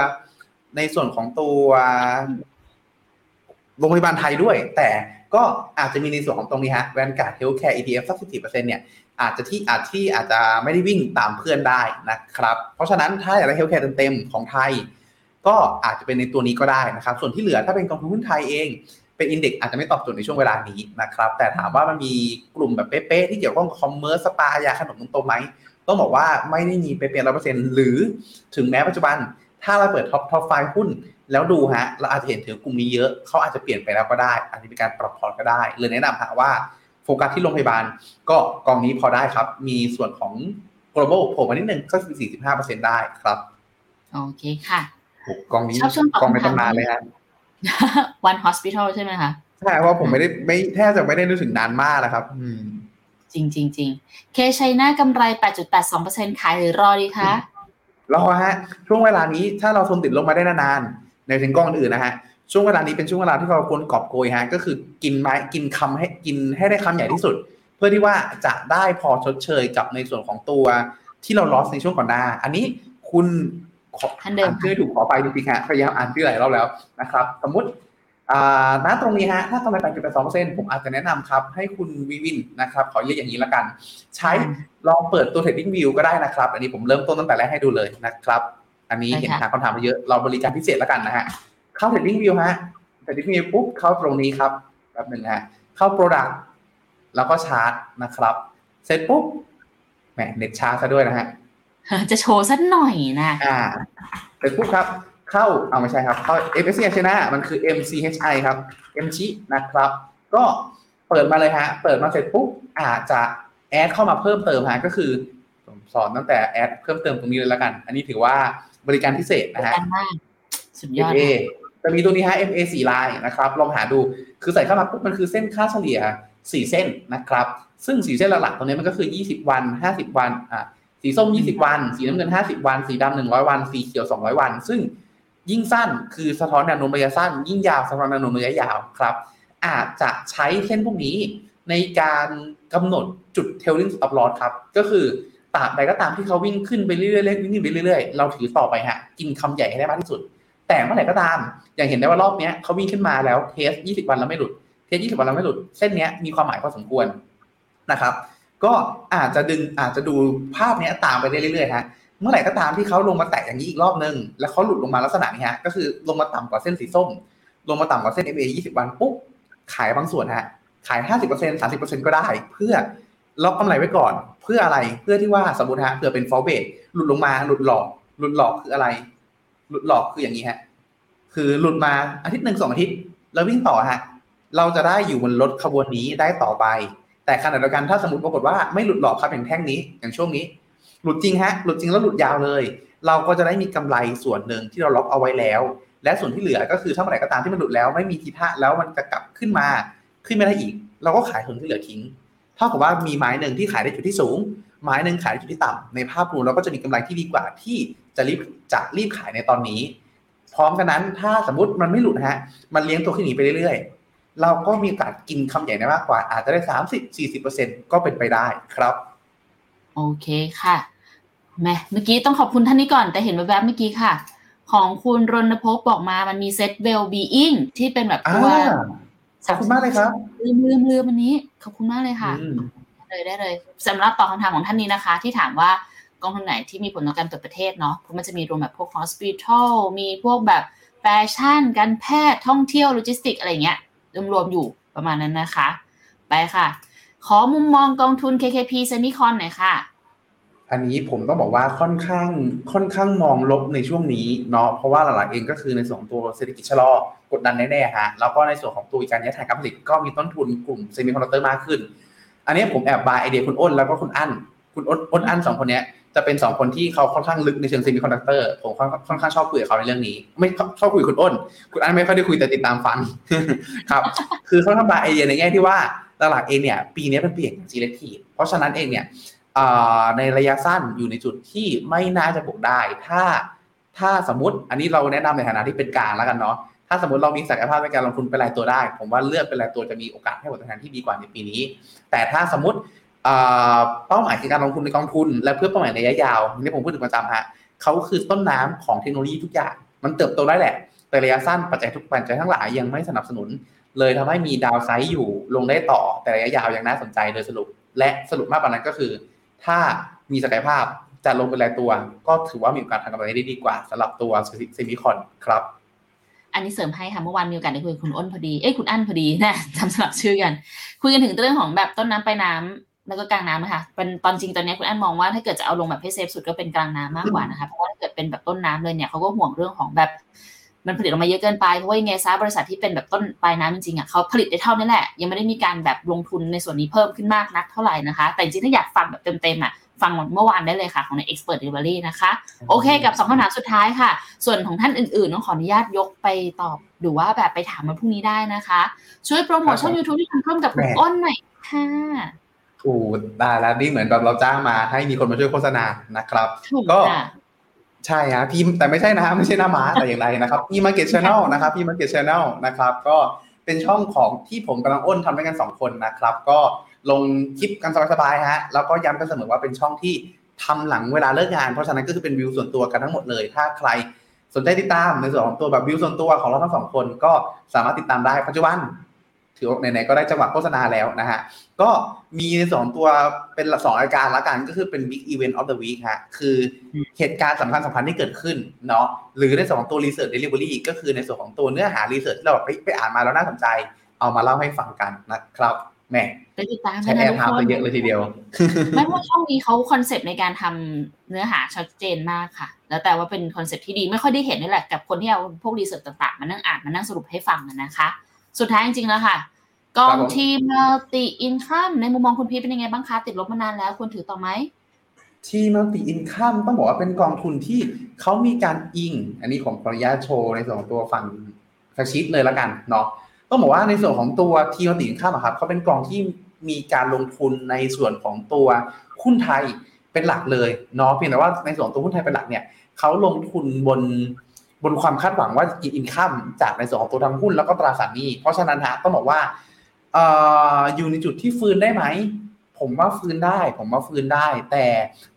ในส่วนของตัวโรงพยาบาลไทยด้วย แต่ก็อาจจะมีในส่วนของตรงนี้ฮะแวนการ์ดเฮลท์แคร์ ETF สักสิบเปอร์เซ็นเนี่ยอาจจะที่อาจที่อาจจะไม่ได้วิ่งตามเพื่อนได้นะครับ เพราะฉะนั้นถ้าอยากได้ healthcare เต็มๆของไทย ก็อาจจะเป็นในตัวนี้ก็ได้นะครับ ส่วนที่เหลือถ้าเป็นกองทุนหุ้นไทยเองเป็น index อาจจะไม่ตอบโจทย์ในช่วงเวลานี้นะครับ แต่ถามว่ามันมีกลุ่มแบบเป๊ะๆที่เกี่ยวข้องกับ commerce สปายาขนมตรงๆไหมต้องบอกว่าไม่ได้มีเป๊ะๆร้อยเปอร์เซ็นต์หรือถึงแม้ปัจจุบัน ถ้าเราเปิด top top five หุ้น แล้วดูฮะเราอาจจะเห็นถึงกลุ่มนี้เยอะเขาอาจจะเปลี่ยนไปแล้วก็ได้ อาจจะเป็นการปรับพอร์ตก็ได้เลยแนะนำฮะว่าโฟกัสที่โรงพยาบาล ก็กองนี้พอได้ครับ มีส่วนของ global โผล่มานิดนึงก็คือ45%ได้ครับโอเคค่ะโอ้กองนี้ชอบช่วงตอบกองในคำถามตำนานเลยฮะ One Hospital ใช่ไหมคะใช่เพราะผมไม่ได้ไม่แทบจะไม่ได้รู้สึกนานมากนะครับ อืมจริงจริงจริงเคชัยนากำไร 8.82%ขายหรือรอดีคะ รอฮะช่วงเวลานี้ถ้าเราทนติดลงมาได้นานๆในถึงกล้องอื่นนะฮะช่วงเวลานี้เป็นช่วงเวลาที่เราควรกอบโกยฮะก็คือกินไม้กินคำให้กินให้ได้คำใหญ่ที่สุด เพื่อที่ว่าจะได้พอชดเชยกับในส่วนของตัวที่เราลอสในช่วงก่อนหน้า อันนี้คุณขอท่านเดิมอ่านชื่อถูกขอไปจริงๆฮะพยายามอ่านชื่อหลายรอบแล้วนะครับ สมมติอ่า ณตรงนี้ฮะถ้ากำไร8.82%ผมอาจจะแนะนำครับให้คุณวิวินนะครับขอเรียกอย่างนี้ละกัน ใช้ลองเปิดตัว Trading View ก็ได้นะครับ อันนี้ผมเริ่มต้นตั้งแต่แรกให้ดูเลยนะครับ อันนี้ใช่เห็นค่ะถามคำถามมาเยอะเราบริการพิเศษแล้วกันนะฮะเข้า Trading View ฮะ Trading View ปุ๊บเข้าตรงนี้ครับแบบหนึ่งฮะเข้า Product แล้วก็ชาร์ตนะครับ เสร็จปุ๊บแหมเน็ตช้าซะด้วยนะฮะจะโชว์สักหน่อยนะอ่าเสร็จปุ๊บครับ เข้าเอาไม่ใช่ครับ เข้า MSCI China มันคือ MCHI ครับ M ชินะครับ ก็เปิดมาเลยฮะ เปิดมาเสร็จปุ๊บอาจจะแอดเข้ามาเพิ่มเติมฮะก็คือผมสอนตั้งแต่แอดเพิ่มเติมตรงนี้เลยแล้วกัน อันนี้ถือว่าบริการพิเศษนะฮะกันมากสุดยอด MA จะมีตัวนี้ฮะ MA 4ลายนะครับ ลองหาดู คือใส่เข้ามาปุ๊บมันคือเส้นค่าเฉลี่ย 4 เส้นนะครับ ซึ่ง 4 เส้นหลักๆตรงนี้มันก็คือ 20 วัน 50 วัน อ่าสีส้ม 20 วัน สีน้ำเงิน 50 วัน สีดำ100 วัน สีเขียว 200 วัน ซึ่ง ยิ่งสั้นคือสะท้อนแนวโน้มระยะสั้น ยิ่งยาวสะท้อนแนวโน้มระยะยาวครับ อาจจะใช้เส้นพวกนี้ในการกำหนดจุด tailing stop loss ครับ ก็คือตราบใดก็ตามที่เขาวิ่งขึ้นไปเรื่อยๆวิ่งไปเรื่อยๆ เราถือต่อไปฮะกินคำใหญ่ให้ได้มากที่สุด แต่เมื่อไหร่ก็ตาม อย่างเห็นได้ว่ารอบนี้เขาวิ่งขึ้นมาแล้วเทส 20 วันแล้วไม่หลุด เทส 20 วันแล้วไม่หลุด เส้นนี้มีความหมายพอสมควรนะครับ ก็อาจจะดึงอาจจะดูภาพนี้ตามไปเรื่อยๆฮะ เมื่อไหร่ก็ตามที่เขาลงมาแตะอย่างนี้อีกรอบนึง แล้วเขาหลุดลงมาลักษณะนี้ฮะก็คือลงมาต่ำกว่าเส้นสีส้ม ลงมาต่ำกว่าเส้น MA 20 วันปุ๊บขายบางส่วนฮะขาย 50% 30%ก็ได้ เพื่อล็อกกำไรไว้ก่อน เพื่ออะไรเพื่อที่ว่าสมมติฮะเผื่อเป็นฟอลเบทหลุดลงมาหลุดหลอกหลุดหลอกคืออะไร หลุดหลอกคืออย่างนี้ฮะคือหลุดมาอาทิตย์หนึ่งสองอาทิตย์ แล้ววิ่งต่อฮะเราจะได้อยู่บนรถขบวนนี้ได้ต่อไป แต่ขณะเดียวกันถ้าสมมติปรากฏว่าไม่หลุดหลอกครับอย่างแท่งนี้อย่างช่วงนี้ หลุดจริงฮะ หลุดจริงแล้วหลุดยาวเลย เราก็จะได้มีกำไรส่วนหนึ่งที่เราล็อกเอาไว้แล้ว และส่วนที่เหลือก็คือถ้าเมื่อไหร่ก็ตามที่มันหลุดแล้ว ไม่มีทีท่าแล้วมันจะกลับขึ้นมาขึ้นไม่ได้อีก เราก็ขายส่วนที่เหลือทิ้งเท่ากับว่ามีไม้หนึ่งที่ขายได้จุดที่สูง ไม้หนึ่งขายได้จุดที่ต่ำในภาพรวมเราก็จะมีกำไรที่ดีกว่าที่จะรีบจะรีบขายในตอนนี้ พร้อมกันนั้นถ้าสมมติมันไม่หลุดฮะ มันเลี้ยงตัวขึ้นหนีไปเรื่อยๆ เราก็มีโอกาสกินคำใหญ่ได้มากกว่า อาจจะได้สามสิบสี่สิบเปอร์เซ็นก็เป็นไปได้ครับ โอเคค่ะ แม่เมื่อกี้ต้องขอบคุณท่านนี้ก่อน แต่เห็นแวบๆเมื่อกี้ค่ะ ของคุณรณพบอกมามันมีเซต well being ที่เป็นแบบตัวอ่าขอบคุณมากเลยครับลืมลืมลืมอันนี้ขอบคุณมากเลยค่ะอืมเลยได้เลยสำหรับตอบคำถามของท่านนี้นะคะ ที่ถามว่ากองทุนไหนที่มีผลต่อการเปิดประเทศเนาะเพราะมันจะมีรวมแบบพวก hospital มีพวกแบบแฟชั่น การแพทย์ท่องเที่ยวโลจิสติกอะไรเงี้ยรวมๆอยู่ประมาณนั้นนะคะ ไปค่ะ ขอมุมมองกองทุน KKP Semicon หน่อยค่ะ อันนี้ผมต้องบอกว่าค่อนข้างค่อนข้างมองลบในช่วงนี้เนาะเพราะว่าหลักๆเองก็คือในส่วนของตัวเศรษฐกิจชะลอกดดันแน่ๆฮะแล้วก็ในส่วนของตัวการย้ายฐานการผลิตก็มีต้นทุนกลุ่มเซมิคอนดักเตอร์มากขึ้น อันนี้ผมแอบ buy idea คุณอ้นแล้วก็คุณอั้นคุณอ้นอ้นอั้นสองคนเนี้ยจะเป็นสองคนที่เขาค่อนข้างลึกในเชิงเซมิคอนดักเตอร์ผมค่อนข้างชอบคุยกับเขาในเรื่องนี้ ไม่ชอบคุยกับคุณอ้น คุณอั้นไม่ค่อยได้คุยแต่ติดตามฟังครับคือเขาทำ buy idea ในแง่ที่ว่าหลักๆเองเนี่ยปีนี้เป็นปีแห่ง selective เพราะฉะนั้นเองเนี่ย ในระยะสั้นอยู่ในจุดที่ไม่น่าจะบวกได้ ถ้าถ้าสมมติอันนี้เราแนะนำในฐานะที่เป็นกลางแล้วกันเนาะถ้าสมมติเรามีศักยภาพในการลงทุนเป็นรายตัวได้ ผมว่าเลือกเป็นรายตัวจะมีโอกาสให้ผลตอบแทนที่ดีกว่าในปีนี้ แต่ถ้าสมมติเป้าหมายคือการลงทุนในกองทุน และเพื่อเป้าหมายในระยะยาวนี่ผมพูดถึงประจำฮะเขาคือต้นน้ำของเทคโนโลยีทุกอย่าง มันเติบโตได้แหละ แต่ระยะสั้นปัจจัยทุกปัจจัยทั้งหลายยังไม่สนับสนุน เลยทำให้มีดาวไซด์อยู่ลงได้ต่อแต่ระยะยาวยังน่าสนใจโดยสรุป และสรุปมากกว่านั้นก็คือ ถ้ามีศักยภาพจะลงเป็นรายตัว ก็ถือว่ามีโอกาสทำกำไรได้ดีกว่าสำหรับตัวเซมิคอนครับอันนี้เสริมให้ค่ะเมื่อวานมีโอกาสได้คุยกับคุณอ้นพอดีเอ้ยคุณอั้นพอดีนะจำสลับชื่อกัน คุยกันถึงเรื่องของแบบต้นน้ำปลายน้ำแล้วก็กลางน้ำนะคะเป็นตอนจริงตอนนี้คุณอั้นมองว่าถ้าเกิดจะเอาลงแบบให้เซฟสุดก็เป็นกลางน้ำมากกว่านะคะเพราะว่าถ้าเกิดเป็นแบบต้นน้ำเลยเนี่ยเขาก็ห่วงเรื่องของแบบ มันผลิตออกมาเยอะเกินไปเพราะว่ายังไงซะบริษัทที่เป็นแบบต้นปลายน้ำจริงๆอะเขาผลิตได้เท่านั้นแหละยังไม่ได้มีการแบบลงทุนในส่วนนี้เพิ่มขึ้นมากนักเท่าไหร่นะคะ แต่จริงๆถ้าอยากฟังแบบเต็มๆอะฟังเมื่อวานได้เลยค่ะ ของใน Expert Delivery นะคะ โอเคกับสองคำถามสุดท้ายค่ะ ส่วนของท่านอื่นๆต้องขออนุญาตยกไปตอบ หรือว่าแบบไปถามมาพรุ่งนี้ได้นะคะ ช่วยโปรโมทช่อง YouTube ที่ทำร่วมกับคุณอ้นหน่อยค่ะถูกได้แล้วนี่เหมือนแบบเราจ้างมาให้มีคนมาช่วยโฆษณานะครับถูกก็ค่ะ ใช่ฮะพีมแต่ไม่ใช่นะฮะไม่ใช่หน้าม้าแต่อย่างไรนะครับพีมาร์เก็ตช n แนลนะครับพีมาร์เก็ตช n แนลนะครับก็เป็นช่องของที่ผมกำลังอ้นทำด้วยกันสองคนนะครับ ก็ลงคลิปกันสบายๆฮะแล้วก็ย้ำกันเสมอว่าเป็นช่องที่ทำหลังเวลาเลิกงาน เพราะฉะนั้นก็คือเป็นวิวส่วนตัวกันทั้งหมดเลย ถ้าใครสนใจติดตามในส่วนของตัวแบบวิวส่วนตัวของเราทั้งสองคนก็สามารถติดตามได้ปัจจุบัน ถือว่าไหนๆก็ได้จังหวะโฆษณาแล้วนะฮะ ก็มีในสองตัวเป็นสองรายการละกันก็คือเป็น Big Event of the Week ฮะ คือเหตุการณ์สำคัญสำคัญที่เกิดขึ้นเนาะหรือในส่วนของตัว Research Delivery ก็คือในส่วนของตัวเนื้อหา Research ที่เราแบบไปไปอ่านมาแล้วน่าสนใจ เอามาเล่าให้ฟังกันนะครับแหมไปติดตามกัใช้นแอนะร์ทุกไทม์คไปนเยอะเลยทีเดียวไม่ว่าช่องนี้เขาคอนเซปต์ในการทำเนื้อหาชัดเจนมากค่ะ แล้วแต่ว่าเป็นคอนเซปต์ที่ดีไม่ค่อยได้เห็นนี่แหละกับคนที่เอาพวกรีเสิร์ชต่างๆ มานั่งอ่านมานั่งสรุปให้ฟังกันนะคะ สุดท้ายจริงๆแล้วค่ะ กองครับผมทีมมัลติอินคัมในมุมมองคุณพีชเป็นยังไงบ้างคะติดลบมานานแล้วควรถือต่อไหมที่มัลติอินคัมต้องบอกว่าเป็นกองทุนที่เขามีการอิง อันนี้ของขออนุญาตโชว์ในส่วนของตัวฝั่งแฟกชิตเลยละกันเนาะต้องบอกว่าในส่วนของตัวทีมัลติอินคัมครับเขาเป็นกองที่มีการลงทุนในส่วนของตัวหุ้นไทยเป็นหลักเลยเนาะเพียงแต่ว่าในส่วนของตัวหุ้นไทยเป็นหลักเนี่ยเขาลงทุนบนบนความคาดหวังว่าอินคัมจากในส่วนของตัวทางหุ้นแล้วก็ตราสารหนี้เพราะฉะนั้นฮะต้องบอกว่าเอยู่ในจุดที่ฟื้นได้ไหม ผมว่าฟื้นได้ ผมว่าฟื้นได้ แต่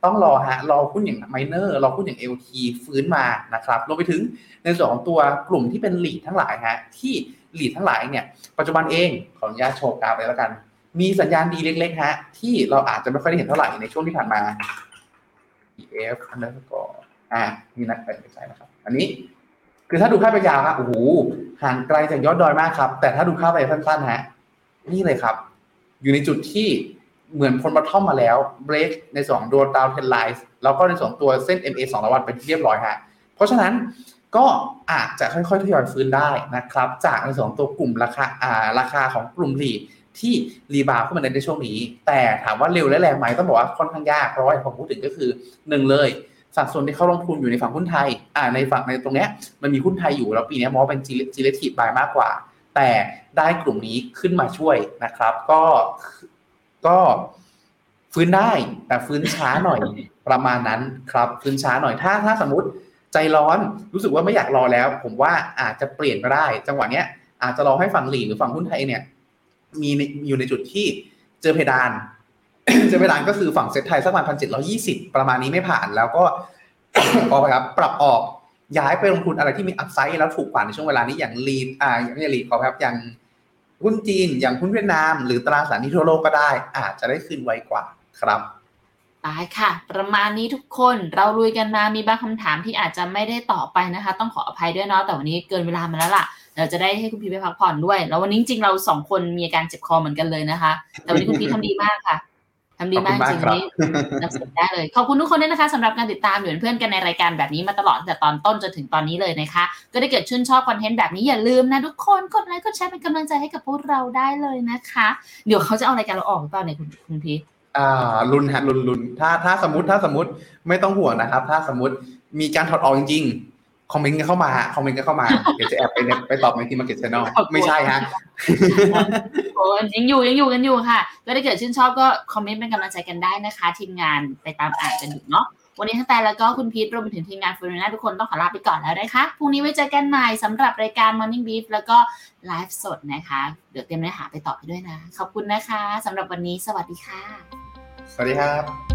ต้องรอฮะ รอหุ้นอย่างไมเนอร์ รอหุ้นอย่าง LT ฟื้นมานะครับ รวมไปถึงในส่วนของตัวกลุ่มที่เป็นหลีดทั้งหลายฮะ ที่หลีดทั้งหลายเนี่ย ปัจจุบันเอง ขออนุญาตโชว์กราฟเลยแล้วกัน มีสัญญาณดีเล็กๆฮะ ที่เราอาจจะไม่ค่อยได้เห็นเท่าไหร่ในช่วงที่ผ่านมา EF underscore อ่านี่นะไม่ใช่นะครับ อันนี้ คือถ้าดูภาไปยาวฮะโอ้โห ห่างไกลจากยอดดอยมากครับ แต่ถ้าดูภาไปสั้นๆฮะ นี่เลยครับ อยู่ในจุดที่เหมือนพ้นมาท่อมมาแล้วเบรกในสองโดนดาวเทนไลน์แล้วก็ในสองตัวเส้น MA 200วันเป็นที่เรียบร้อยฮะเพราะฉะนั้นก็อาจจะค่อยๆทยอยฟื้นได้นะครับ จากในสองตัวกลุ่มราคาอ่าราคาของกลุ่มหลีที่รีบาวขึ้นมาในช่วงนี้ แต่ถามว่าเร็วและแรงไหมต้องบอกว่าค่อนข้างยากเพราะว่าผมพูดถึงก็คือหนึ่งเลย สัดส่วนที่เขาลงทุนอยู่ในฝั่งหุ้นไทยอ่าในฝั่งในตรงเนี้ยมันมีหุ้นไทยอยู่แล้วปีนี้มองเป็นจิเลทีบายมากกว่า แต่ได้กลุ่มนี้ขึ้นมาช่วยนะครับ ก็ก็ฟื้นได้แต่ฟื้นช้าหน่อยประมาณนั้นครับฟื้นช้าหน่อยถ้าถ้าสมมติใจร้อนรู้สึกว่าไม่อยากรอแล้ว ผมว่าอาจจะเปลี่ยนก็ได้ จังหวะเนี้ยอาจจะรอให้ฝั่งหลีหรือฝั่งหุ้นไทยเนี่ย มีอยู่ในจุดที่เจอเพดาน เจอเพดานก็คือฝั่งเซ็ตไทยสักประมาณพันเจ็ดร้อยี่สิบประมาณนี้ไม่ผ่านแล้วก็ออกไปครับ ปรับออก ย้ายไปลงทุนอะไรที่มีอัพไซด์แล้วถูกกว่าในช่วงเวลานี้อย่างลีดอ่าไม่ใช่ลีดขอครับอย่างหุ้นจีนอย่างหุ้นเวียดนาม หรือตราสารนี้ทั่วโลกก็ได้ อาจจะได้ขึ้นไวกว่าครับตายค่ะ ประมาณนี้ทุกคนเราลุยกันมามีบางคำถามที่อาจจะไม่ได้ตอบไปนะคะ ต้องขออภัยด้วยเนาะแต่วันนี้เกินเวลามาแล้วล่ะเราจะได้ให้คุณพีไปพักผ่อนด้วย แล้ววันนี้จริงๆเราสองคนมีอาการเจ็บคอเหมือนกันเลยนะคะ แต่วันนี้คุณพีทำดีมากค่ะ ทำดีมากจริงๆนี้นำเสนอได้เลย ขอบคุณทุกคนด้วยนะคะสำหรับการติดตามอยู่เป็นเพื่อนกันในรายการแบบนี้มาตลอดตั้งแต่ตอนต้นจนถึงตอนนี้เลยนะคะ ก็ได้เกิดชื่นชอบคอนเทนต์แบบนี้อย่าลืมนะทุกคนกดไลค์กดแชร์เป็นกำลังใจให้กับพวกเราได้เลยนะคะ เดี๋ยวเขาจะเอารายการเราออกหรือเปล่าเนี่ยคุณคุณพีอ่าลุ้นฮะลุ้นลุ้นถ้าถ้าสมมติถ้าสมมติไม่ต้องห่วงนะครับ ถ้าสมมติมีการถอดออกจริงๆ คอมเมนต์กันเข้ามาฮะคอมเมนต์กันเข้ามาเดี๋ยวจะแอบไปในไปตอบในที่ Market Channel ไม่ใช่ฮะโอ้ยังอยู่ยังอยู่กันอยู่ค่ะ ก็ถ้าเกิดชื่นชอบก็คอมเมนต์เป็นกำลังใจกันได้นะคะ ทีมงานไปตามอ่านกันอยู่เนาะวันนี้ทั้งแต่แล้วก็คุณพีทรวมไปถึงทีมงานฟูริน่าทุกคนต้องขอลาไปก่อนแล้วนะคะพรุ่งนี้ไว้เจอกันใหม่สำหรับรายการ Morning Beef แล้วก็ไลฟ์สดนะคะ เดี๋ยวเตรียมเนื้อหาไปตอบไปด้วยนะ ขอบคุณนะคะสำหรับวันนี้สวัสดีค่ะ สวัสดีครับ